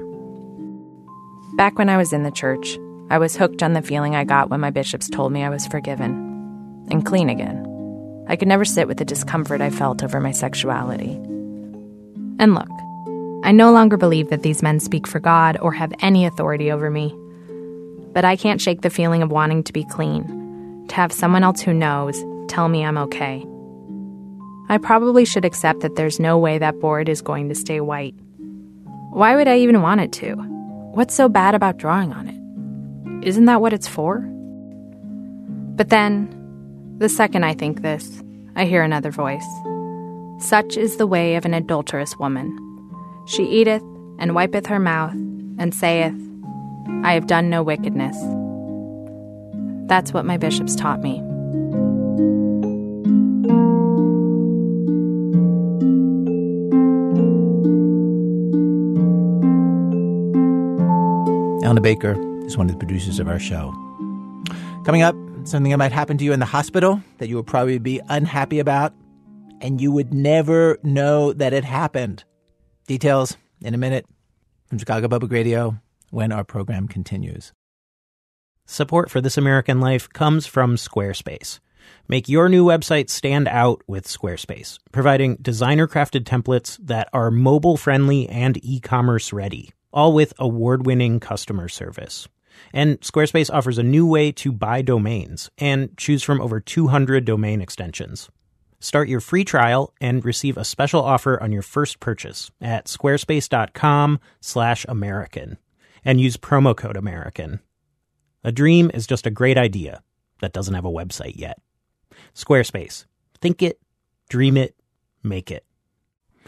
Back when I was in the church, I was hooked on the feeling I got when my bishops told me I was forgiven and clean again. I could never sit with the discomfort I felt over my sexuality. And look, I no longer believe that these men speak for God or have any authority over me. But I can't shake the feeling of wanting to be clean, to have someone else who knows tell me I'm okay. I probably should accept that there's no way that board is going to stay white. Why would I even want it to? What's so bad about drawing on it? Isn't that what it's for? But then, the second I think this, I hear another voice. Such is the way of an adulterous woman. She eateth, and wipeth her mouth, and saith, I have done no wickedness. That's what my bishops taught me. Anna Baker is one of the producers of our show. Coming up, something that might happen to you in the hospital that you will probably be unhappy about, and you would never know that it happened. Details in a minute from Chicago Public Radio when our program continues. Support for This American Life comes from Squarespace. Make your new website stand out with Squarespace, providing designer crafted templates that are mobile friendly and e commerce ready, all with award winning customer service. And Squarespace offers a new way to buy domains and choose from over 200 domain extensions. Start your free trial and receive a special offer on your first purchase at squarespace.com/american and use promo code American. A dream is just a great idea that doesn't have a website yet. Squarespace. Think it, dream it, make it.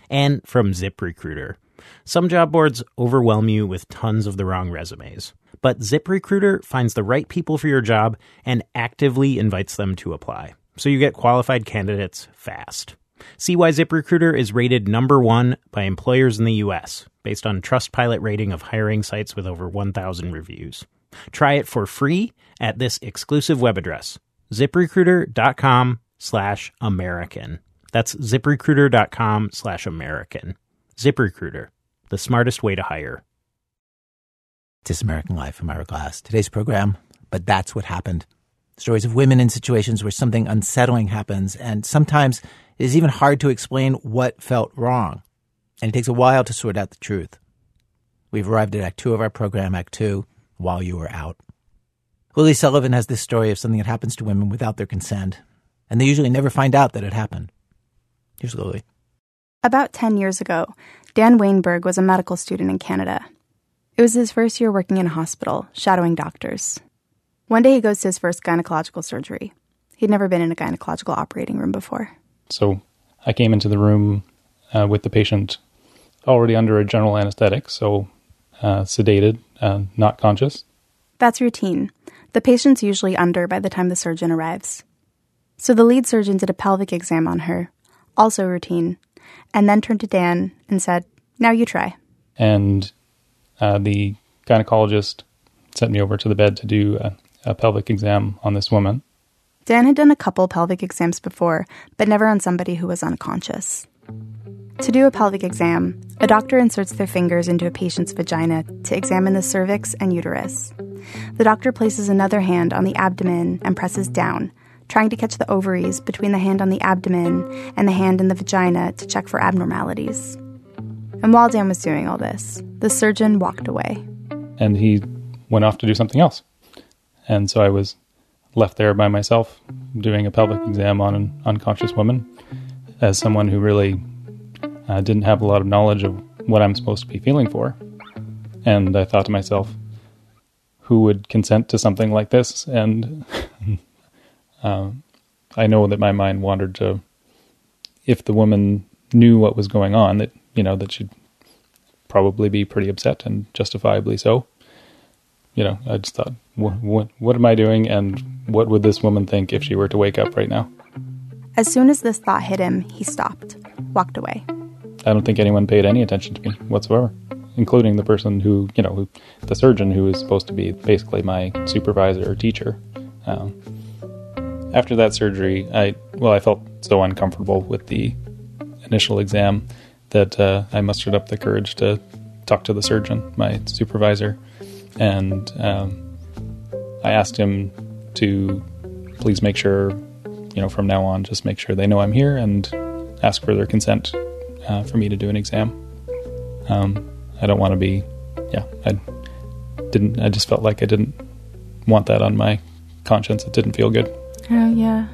And from ZipRecruiter. Some job boards overwhelm you with tons of the wrong resumes, but ZipRecruiter finds the right people for your job and actively invites them to apply. So you get qualified candidates fast. See why ZipRecruiter is rated number one by employers in the US based on Trustpilot rating of hiring sites with over 1,000 reviews. Try it for free at this exclusive web address, ziprecruiter.com slash American. That's ziprecruiter.com slash American. ZipRecruiter, the smartest way to hire. This American Life. I'm Ira Glass. Today's program, But That's What Happened. Stories of women in situations where something unsettling happens, and sometimes it is even hard to explain what felt wrong. And it takes a while to sort out the truth. We've arrived at Act Two of our program, Act Two, while you were out. Lily Sullivan has this story of something that happens to women without their consent, and they usually never find out that it happened. Here's Lily. About 10 years ago, Dan Weinberg was a medical student in Canada. It was his first year working in a hospital, shadowing doctors. One day he goes to his first gynecological surgery. He'd never been in a gynecological operating room before. So I came into the room uh, with the patient already under a general anesthetic, so uh, sedated, uh, not conscious. That's routine. The patient's usually under by the time the surgeon arrives. So the lead surgeon did a pelvic exam on her, also routine, and then turned to Dan and said, Now you try. And uh, the gynecologist sent me over to the bed to do a, a pelvic exam on this woman. Dan had done a couple pelvic exams before, but never on somebody who was unconscious. To do a pelvic exam, a doctor inserts their fingers into a patient's vagina to examine the cervix and uterus. The doctor places another hand on the abdomen and presses down, trying to catch the ovaries between the hand on the abdomen and the hand in the vagina to check for abnormalities. And while Dan was doing all this, the surgeon walked away. And he went off to do something else. And so I was left there by myself doing a pelvic exam on an unconscious woman as someone who really uh, didn't have a lot of knowledge of what I'm supposed to be feeling for. And I thought to myself, who would consent to something like this? And um, I know that my mind wandered to if the woman knew what was going on, that you know that she'd probably be pretty upset and justifiably so. You know, I just thought, what, what, what am I doing, and what would this woman think if she were to wake up right now? As soon as this thought hit him, he stopped, walked away. I don't think anyone paid any attention to me whatsoever, including the person who, you know, who, the surgeon who was supposed to be basically my supervisor or teacher. Um, after that surgery, I well, I felt so uncomfortable with the initial exam that uh, I mustered up the courage to talk to the surgeon, my supervisor, and um, I asked him to please make sure, you know, from now on, just make sure they know I'm here and ask for their consent uh, for me to do an exam. Um, I don't want to be, yeah, I didn't, I just felt like I didn't want that on my conscience. It didn't feel good. Oh, yeah.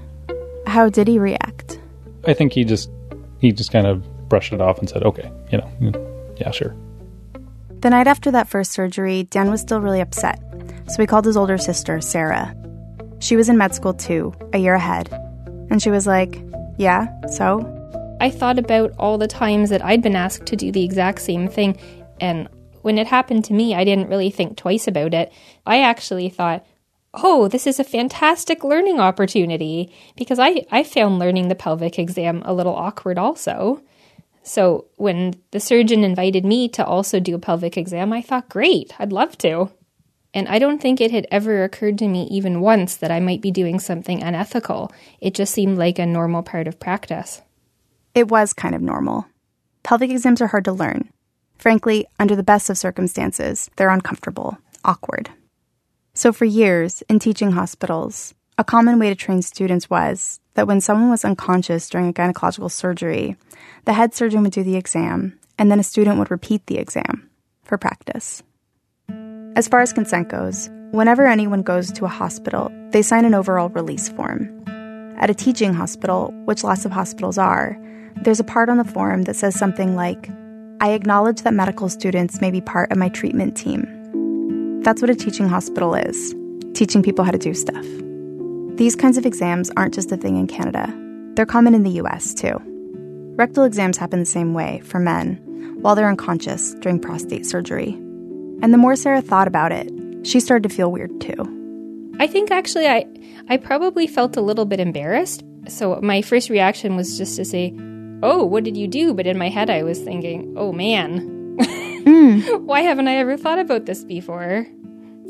How did he react? I think he just he just kind of brushed it off and said, "Okay, you know, mm, yeah, sure." The night after that first surgery, Dan was still really upset. So he called his older sister, Sarah. She was in med school too, a year ahead. And she was like, "Yeah, so?" I thought about all the times that I'd been asked to do the exact same thing and when it happened to me, I didn't really think twice about it. I actually thought, oh, this is a fantastic learning opportunity because I, I found learning the pelvic exam a little awkward also. So when the surgeon invited me to also do a pelvic exam, I thought, great, I'd love to. And I don't think it had ever occurred to me even once that I might be doing something unethical. It just seemed like a normal part of practice. It was kind of normal. Pelvic exams are hard to learn. Frankly, under the best of circumstances, they're uncomfortable, awkward. So, for years, in teaching hospitals, a common way to train students was that when someone was unconscious during a gynecological surgery, the head surgeon would do the exam, and then a student would repeat the exam for practice. As far as consent goes, whenever anyone goes to a hospital, they sign an overall release form. At a teaching hospital, which lots of hospitals are, there's a part on the form that says something like, I acknowledge that medical students may be part of my treatment team that's what a teaching hospital is teaching people how to do stuff. These kinds of exams aren't just a thing in Canada, they're common in the US too. Rectal exams happen the same way for men while they're unconscious during prostate surgery. And the more Sarah thought about it, she started to feel weird too. I think actually I I probably felt a little bit embarrassed. So my first reaction was just to say, "Oh, what did you do?" But in my head I was thinking, "Oh man, mm. Why haven't I ever thought about this before?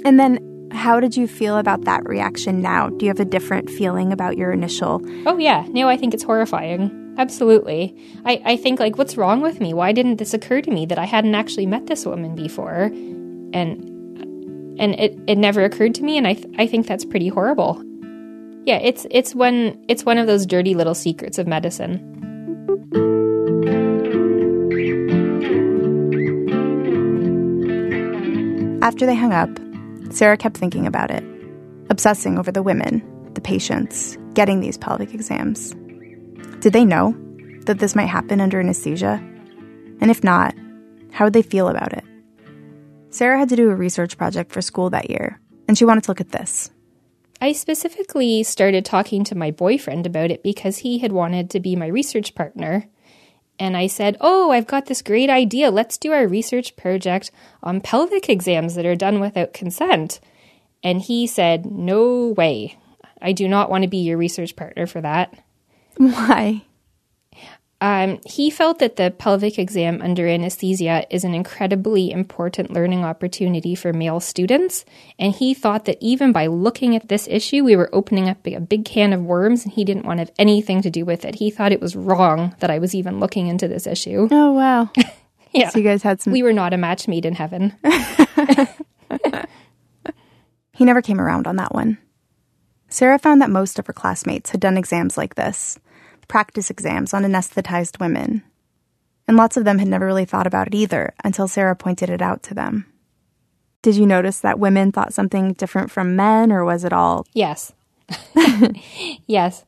And then, how did you feel about that reaction now? Do you have a different feeling about your initial? Oh, yeah. No, I think it's horrifying. Absolutely. I, I think, like, what's wrong with me? Why didn't this occur to me that I hadn't actually met this woman before? And and it, it never occurred to me and I, th- I think that's pretty horrible yeah it's it's one it's one of those dirty little secrets of medicine After they hung up, Sarah kept thinking about it, obsessing over the women, the patients, getting these pelvic exams. Did they know that this might happen under anesthesia? And if not, how would they feel about it? Sarah had to do a research project for school that year, and she wanted to look at this. I specifically started talking to my boyfriend about it because he had wanted to be my research partner and I said, Oh, I've got this great idea. Let's do our research project on pelvic exams that are done without consent. And he said, No way. I do not want to be your research partner for that. Why? Um, he felt that the pelvic exam under anesthesia is an incredibly important learning opportunity for male students, and he thought that even by looking at this issue, we were opening up a big can of worms, and he didn't want to have anything to do with it. He thought it was wrong that I was even looking into this issue. Oh, wow. yeah. So you guys had some. We were not a match made in heaven. he never came around on that one. Sarah found that most of her classmates had done exams like this practice exams on anesthetized women. And lots of them had never really thought about it either until Sarah pointed it out to them. Did you notice that women thought something different from men, or was it all? Yes. yes.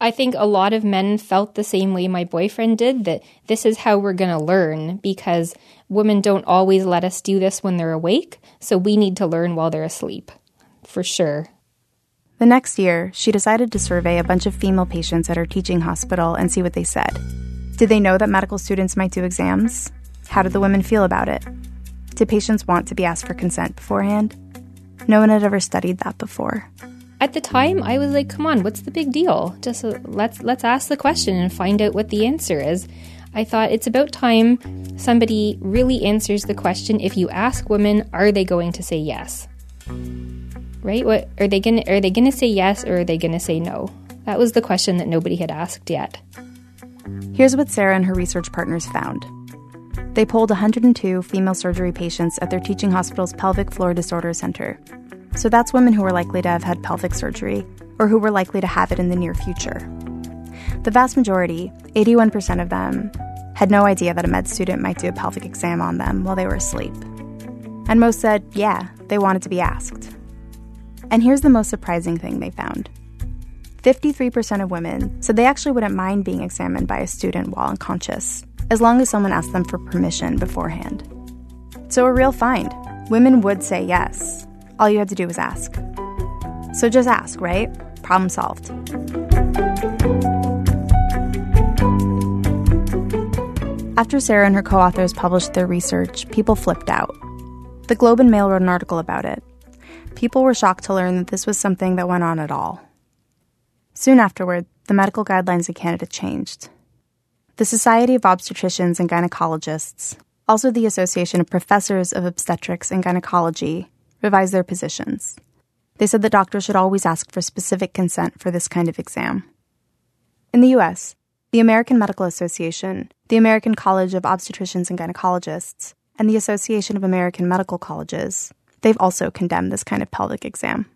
I think a lot of men felt the same way my boyfriend did that this is how we're going to learn because women don't always let us do this when they're awake, so we need to learn while they're asleep. For sure. The next year, she decided to survey a bunch of female patients at her teaching hospital and see what they said. Did they know that medical students might do exams? How did the women feel about it? Did patients want to be asked for consent beforehand? No one had ever studied that before. At the time, I was like, "Come on, what's the big deal? Just uh, let's let's ask the question and find out what the answer is." I thought it's about time somebody really answers the question if you ask women, are they going to say yes? Right? What are they going to are they going to say yes or are they going to say no? That was the question that nobody had asked yet. Here's what Sarah and her research partners found. They polled 102 female surgery patients at their teaching hospital's pelvic floor disorder center. So that's women who were likely to have had pelvic surgery or who were likely to have it in the near future. The vast majority, 81% of them, had no idea that a med student might do a pelvic exam on them while they were asleep. And most said, yeah, they wanted to be asked. And here's the most surprising thing they found 53% of women said they actually wouldn't mind being examined by a student while unconscious, as long as someone asked them for permission beforehand. So, a real find. Women would say yes. All you had to do was ask. So just ask, right? Problem solved. After Sarah and her co authors published their research, people flipped out. The Globe and Mail wrote an article about it. People were shocked to learn that this was something that went on at all. Soon afterward, the medical guidelines in Canada changed. The Society of Obstetricians and Gynecologists, also the Association of Professors of Obstetrics and Gynecology, revised their positions. They said that doctors should always ask for specific consent for this kind of exam. In the US, the American Medical Association, the American College of Obstetricians and Gynecologists, and the Association of American Medical Colleges, they've also condemned this kind of pelvic exam.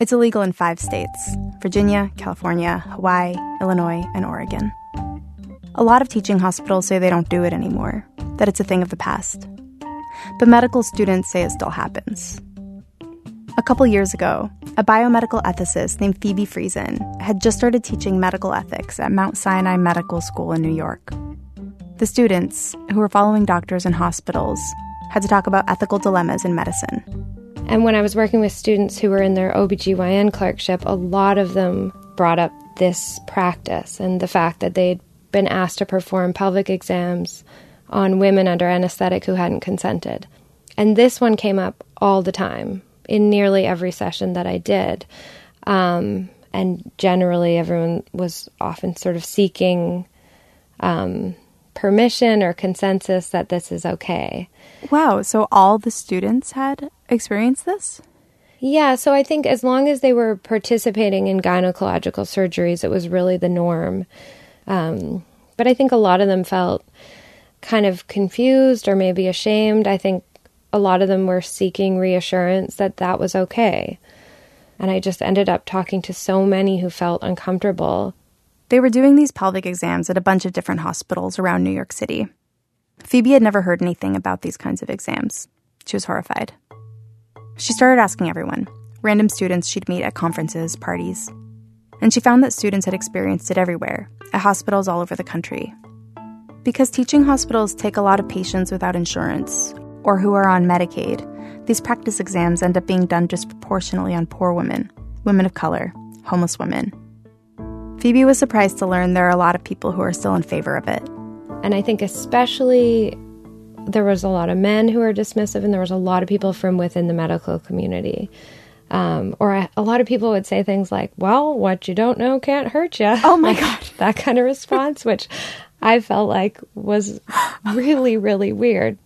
It's illegal in five states Virginia, California, Hawaii, Illinois, and Oregon. A lot of teaching hospitals say they don't do it anymore, that it's a thing of the past. But medical students say it still happens. A couple years ago, a biomedical ethicist named Phoebe Friesen had just started teaching medical ethics at Mount Sinai Medical School in New York. The students, who were following doctors in hospitals, had to talk about ethical dilemmas in medicine. And when I was working with students who were in their OBGYN clerkship, a lot of them brought up this practice and the fact that they'd been asked to perform pelvic exams on women under anesthetic who hadn't consented. And this one came up all the time in nearly every session that I did. Um, and generally, everyone was often sort of seeking um, permission or consensus that this is okay. Wow, so all the students had experienced this? Yeah, so I think as long as they were participating in gynecological surgeries, it was really the norm. Um, but I think a lot of them felt kind of confused or maybe ashamed. I think a lot of them were seeking reassurance that that was okay. And I just ended up talking to so many who felt uncomfortable. They were doing these pelvic exams at a bunch of different hospitals around New York City. Phoebe had never heard anything about these kinds of exams. She was horrified. She started asking everyone, random students she'd meet at conferences, parties. And she found that students had experienced it everywhere, at hospitals all over the country. Because teaching hospitals take a lot of patients without insurance or who are on Medicaid, these practice exams end up being done disproportionately on poor women, women of color, homeless women. Phoebe was surprised to learn there are a lot of people who are still in favor of it. And I think, especially, there was a lot of men who were dismissive, and there was a lot of people from within the medical community. Um, or a, a, lot of people would say things like, well, what you don't know can't hurt you. Oh my God. that kind of response, which I felt like was really, really weird.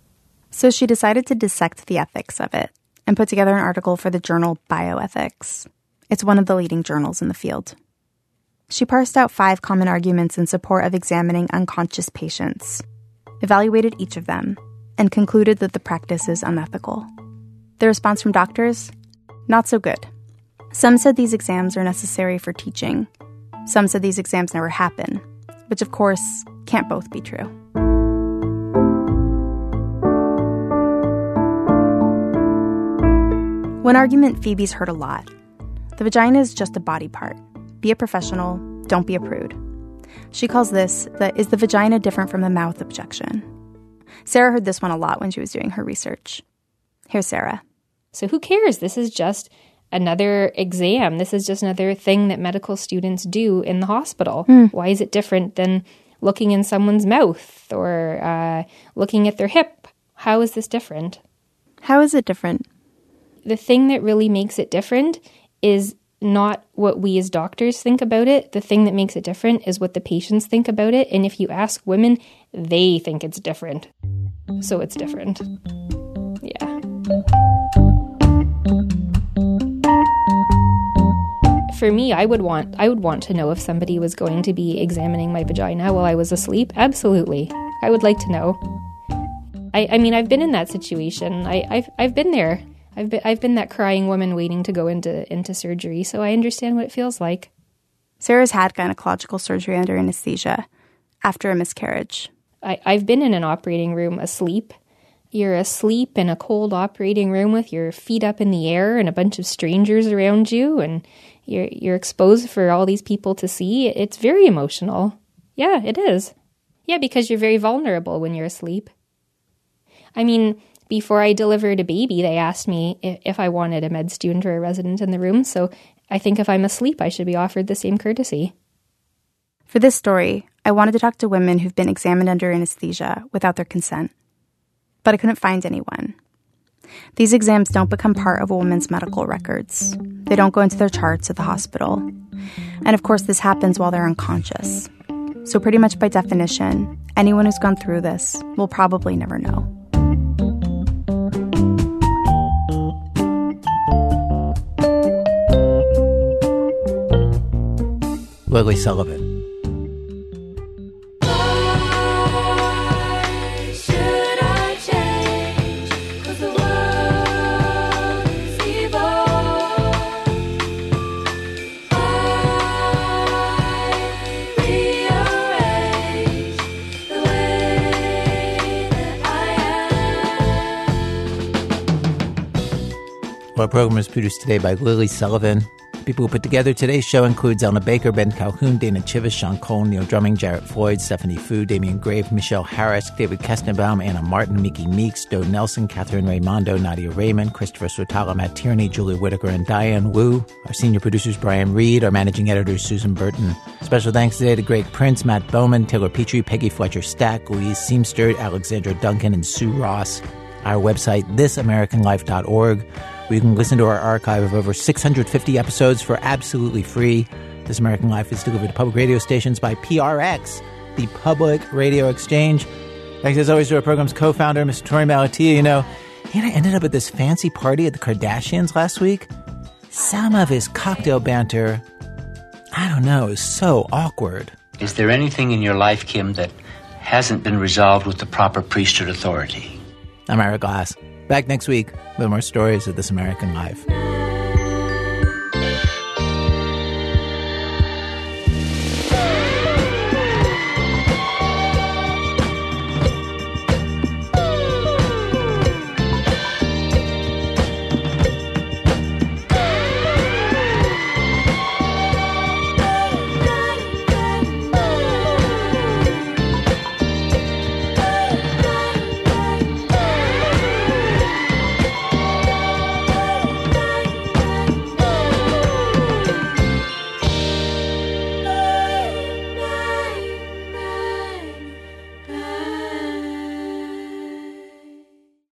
So she decided to dissect the ethics of it and put together an article for the journal Bioethics. It's one of the leading journals in the field. She parsed out five common arguments in support of examining unconscious patients, evaluated each of them, and concluded that the practice is unethical. The response from doctors? Not so good. Some said these exams are necessary for teaching. Some said these exams never happen, which of course can't both be true. One argument Phoebe's heard a lot the vagina is just a body part. Be a professional, don't be a prude. She calls this the is the vagina different from the mouth objection. Sarah heard this one a lot when she was doing her research. Here's Sarah. So who cares? This is just another exam. This is just another thing that medical students do in the hospital. Hmm. Why is it different than looking in someone's mouth or uh, looking at their hip? How is this different? How is it different? The thing that really makes it different is not what we as doctors think about it. The thing that makes it different is what the patients think about it. And if you ask women, they think it's different. So it's different. Yeah. For me, I would want I would want to know if somebody was going to be examining my vagina while I was asleep. Absolutely. I would like to know. I, I mean I've been in that situation. I, I've I've been there. I've been I've been that crying woman waiting to go into into surgery, so I understand what it feels like. Sarah's had gynecological surgery under anesthesia after a miscarriage. I, I've been in an operating room asleep. You're asleep in a cold operating room with your feet up in the air and a bunch of strangers around you, and you're you're exposed for all these people to see. It's very emotional. Yeah, it is. Yeah, because you're very vulnerable when you're asleep. I mean, before I delivered a baby, they asked me if, if I wanted a med student or a resident in the room. So I think if I'm asleep, I should be offered the same courtesy. For this story, I wanted to talk to women who've been examined under anesthesia without their consent, but I couldn't find anyone. These exams don't become part of a woman's medical records. They don't go into their charts at the hospital. And of course, this happens while they're unconscious. So, pretty much by definition, anyone who's gone through this will probably never know. Lily Sullivan. Our program is produced today by Lily Sullivan. People who put together today's show includes Elna Baker, Ben Calhoun, Dana Chivvis, Sean Cole, Neil Drumming, Jarrett Floyd, Stephanie Foo, Damian Grave, Michelle Harris, David Kestenbaum, Anna Martin, Miki Meeks, Doe Nelson, Catherine Raimondo, Nadia Reiman, Christopher Swetala, Matt Tierney, Julie Whitaker, and Diane Wu. Our senior producers, Brian Reed. Our managing editor, Susan Burton. Special thanks today to Greg Prince, Matt Bowman, Taylor Petrey, Peggy Fletcher Stack, Louise Seamster, Alexandra Duncan, and Sue Ross. Our website, thisamericanlife.org, where you can listen to our archive of over 650 episodes for absolutely free. This American Life is delivered to public radio stations by PRX, the Public Radio Exchange. Thanks as always to our program's co-founder, Mr. Torey Malatia. You know, he and I ended up at this fancy party at the Kardashians last week. Some of his cocktail banter, I don't know, is so awkward. Is there anything in your life, Kim, that hasn't been resolved with the proper priesthood authority? I'm Ira Glass. Back next week with more stories of This American Life.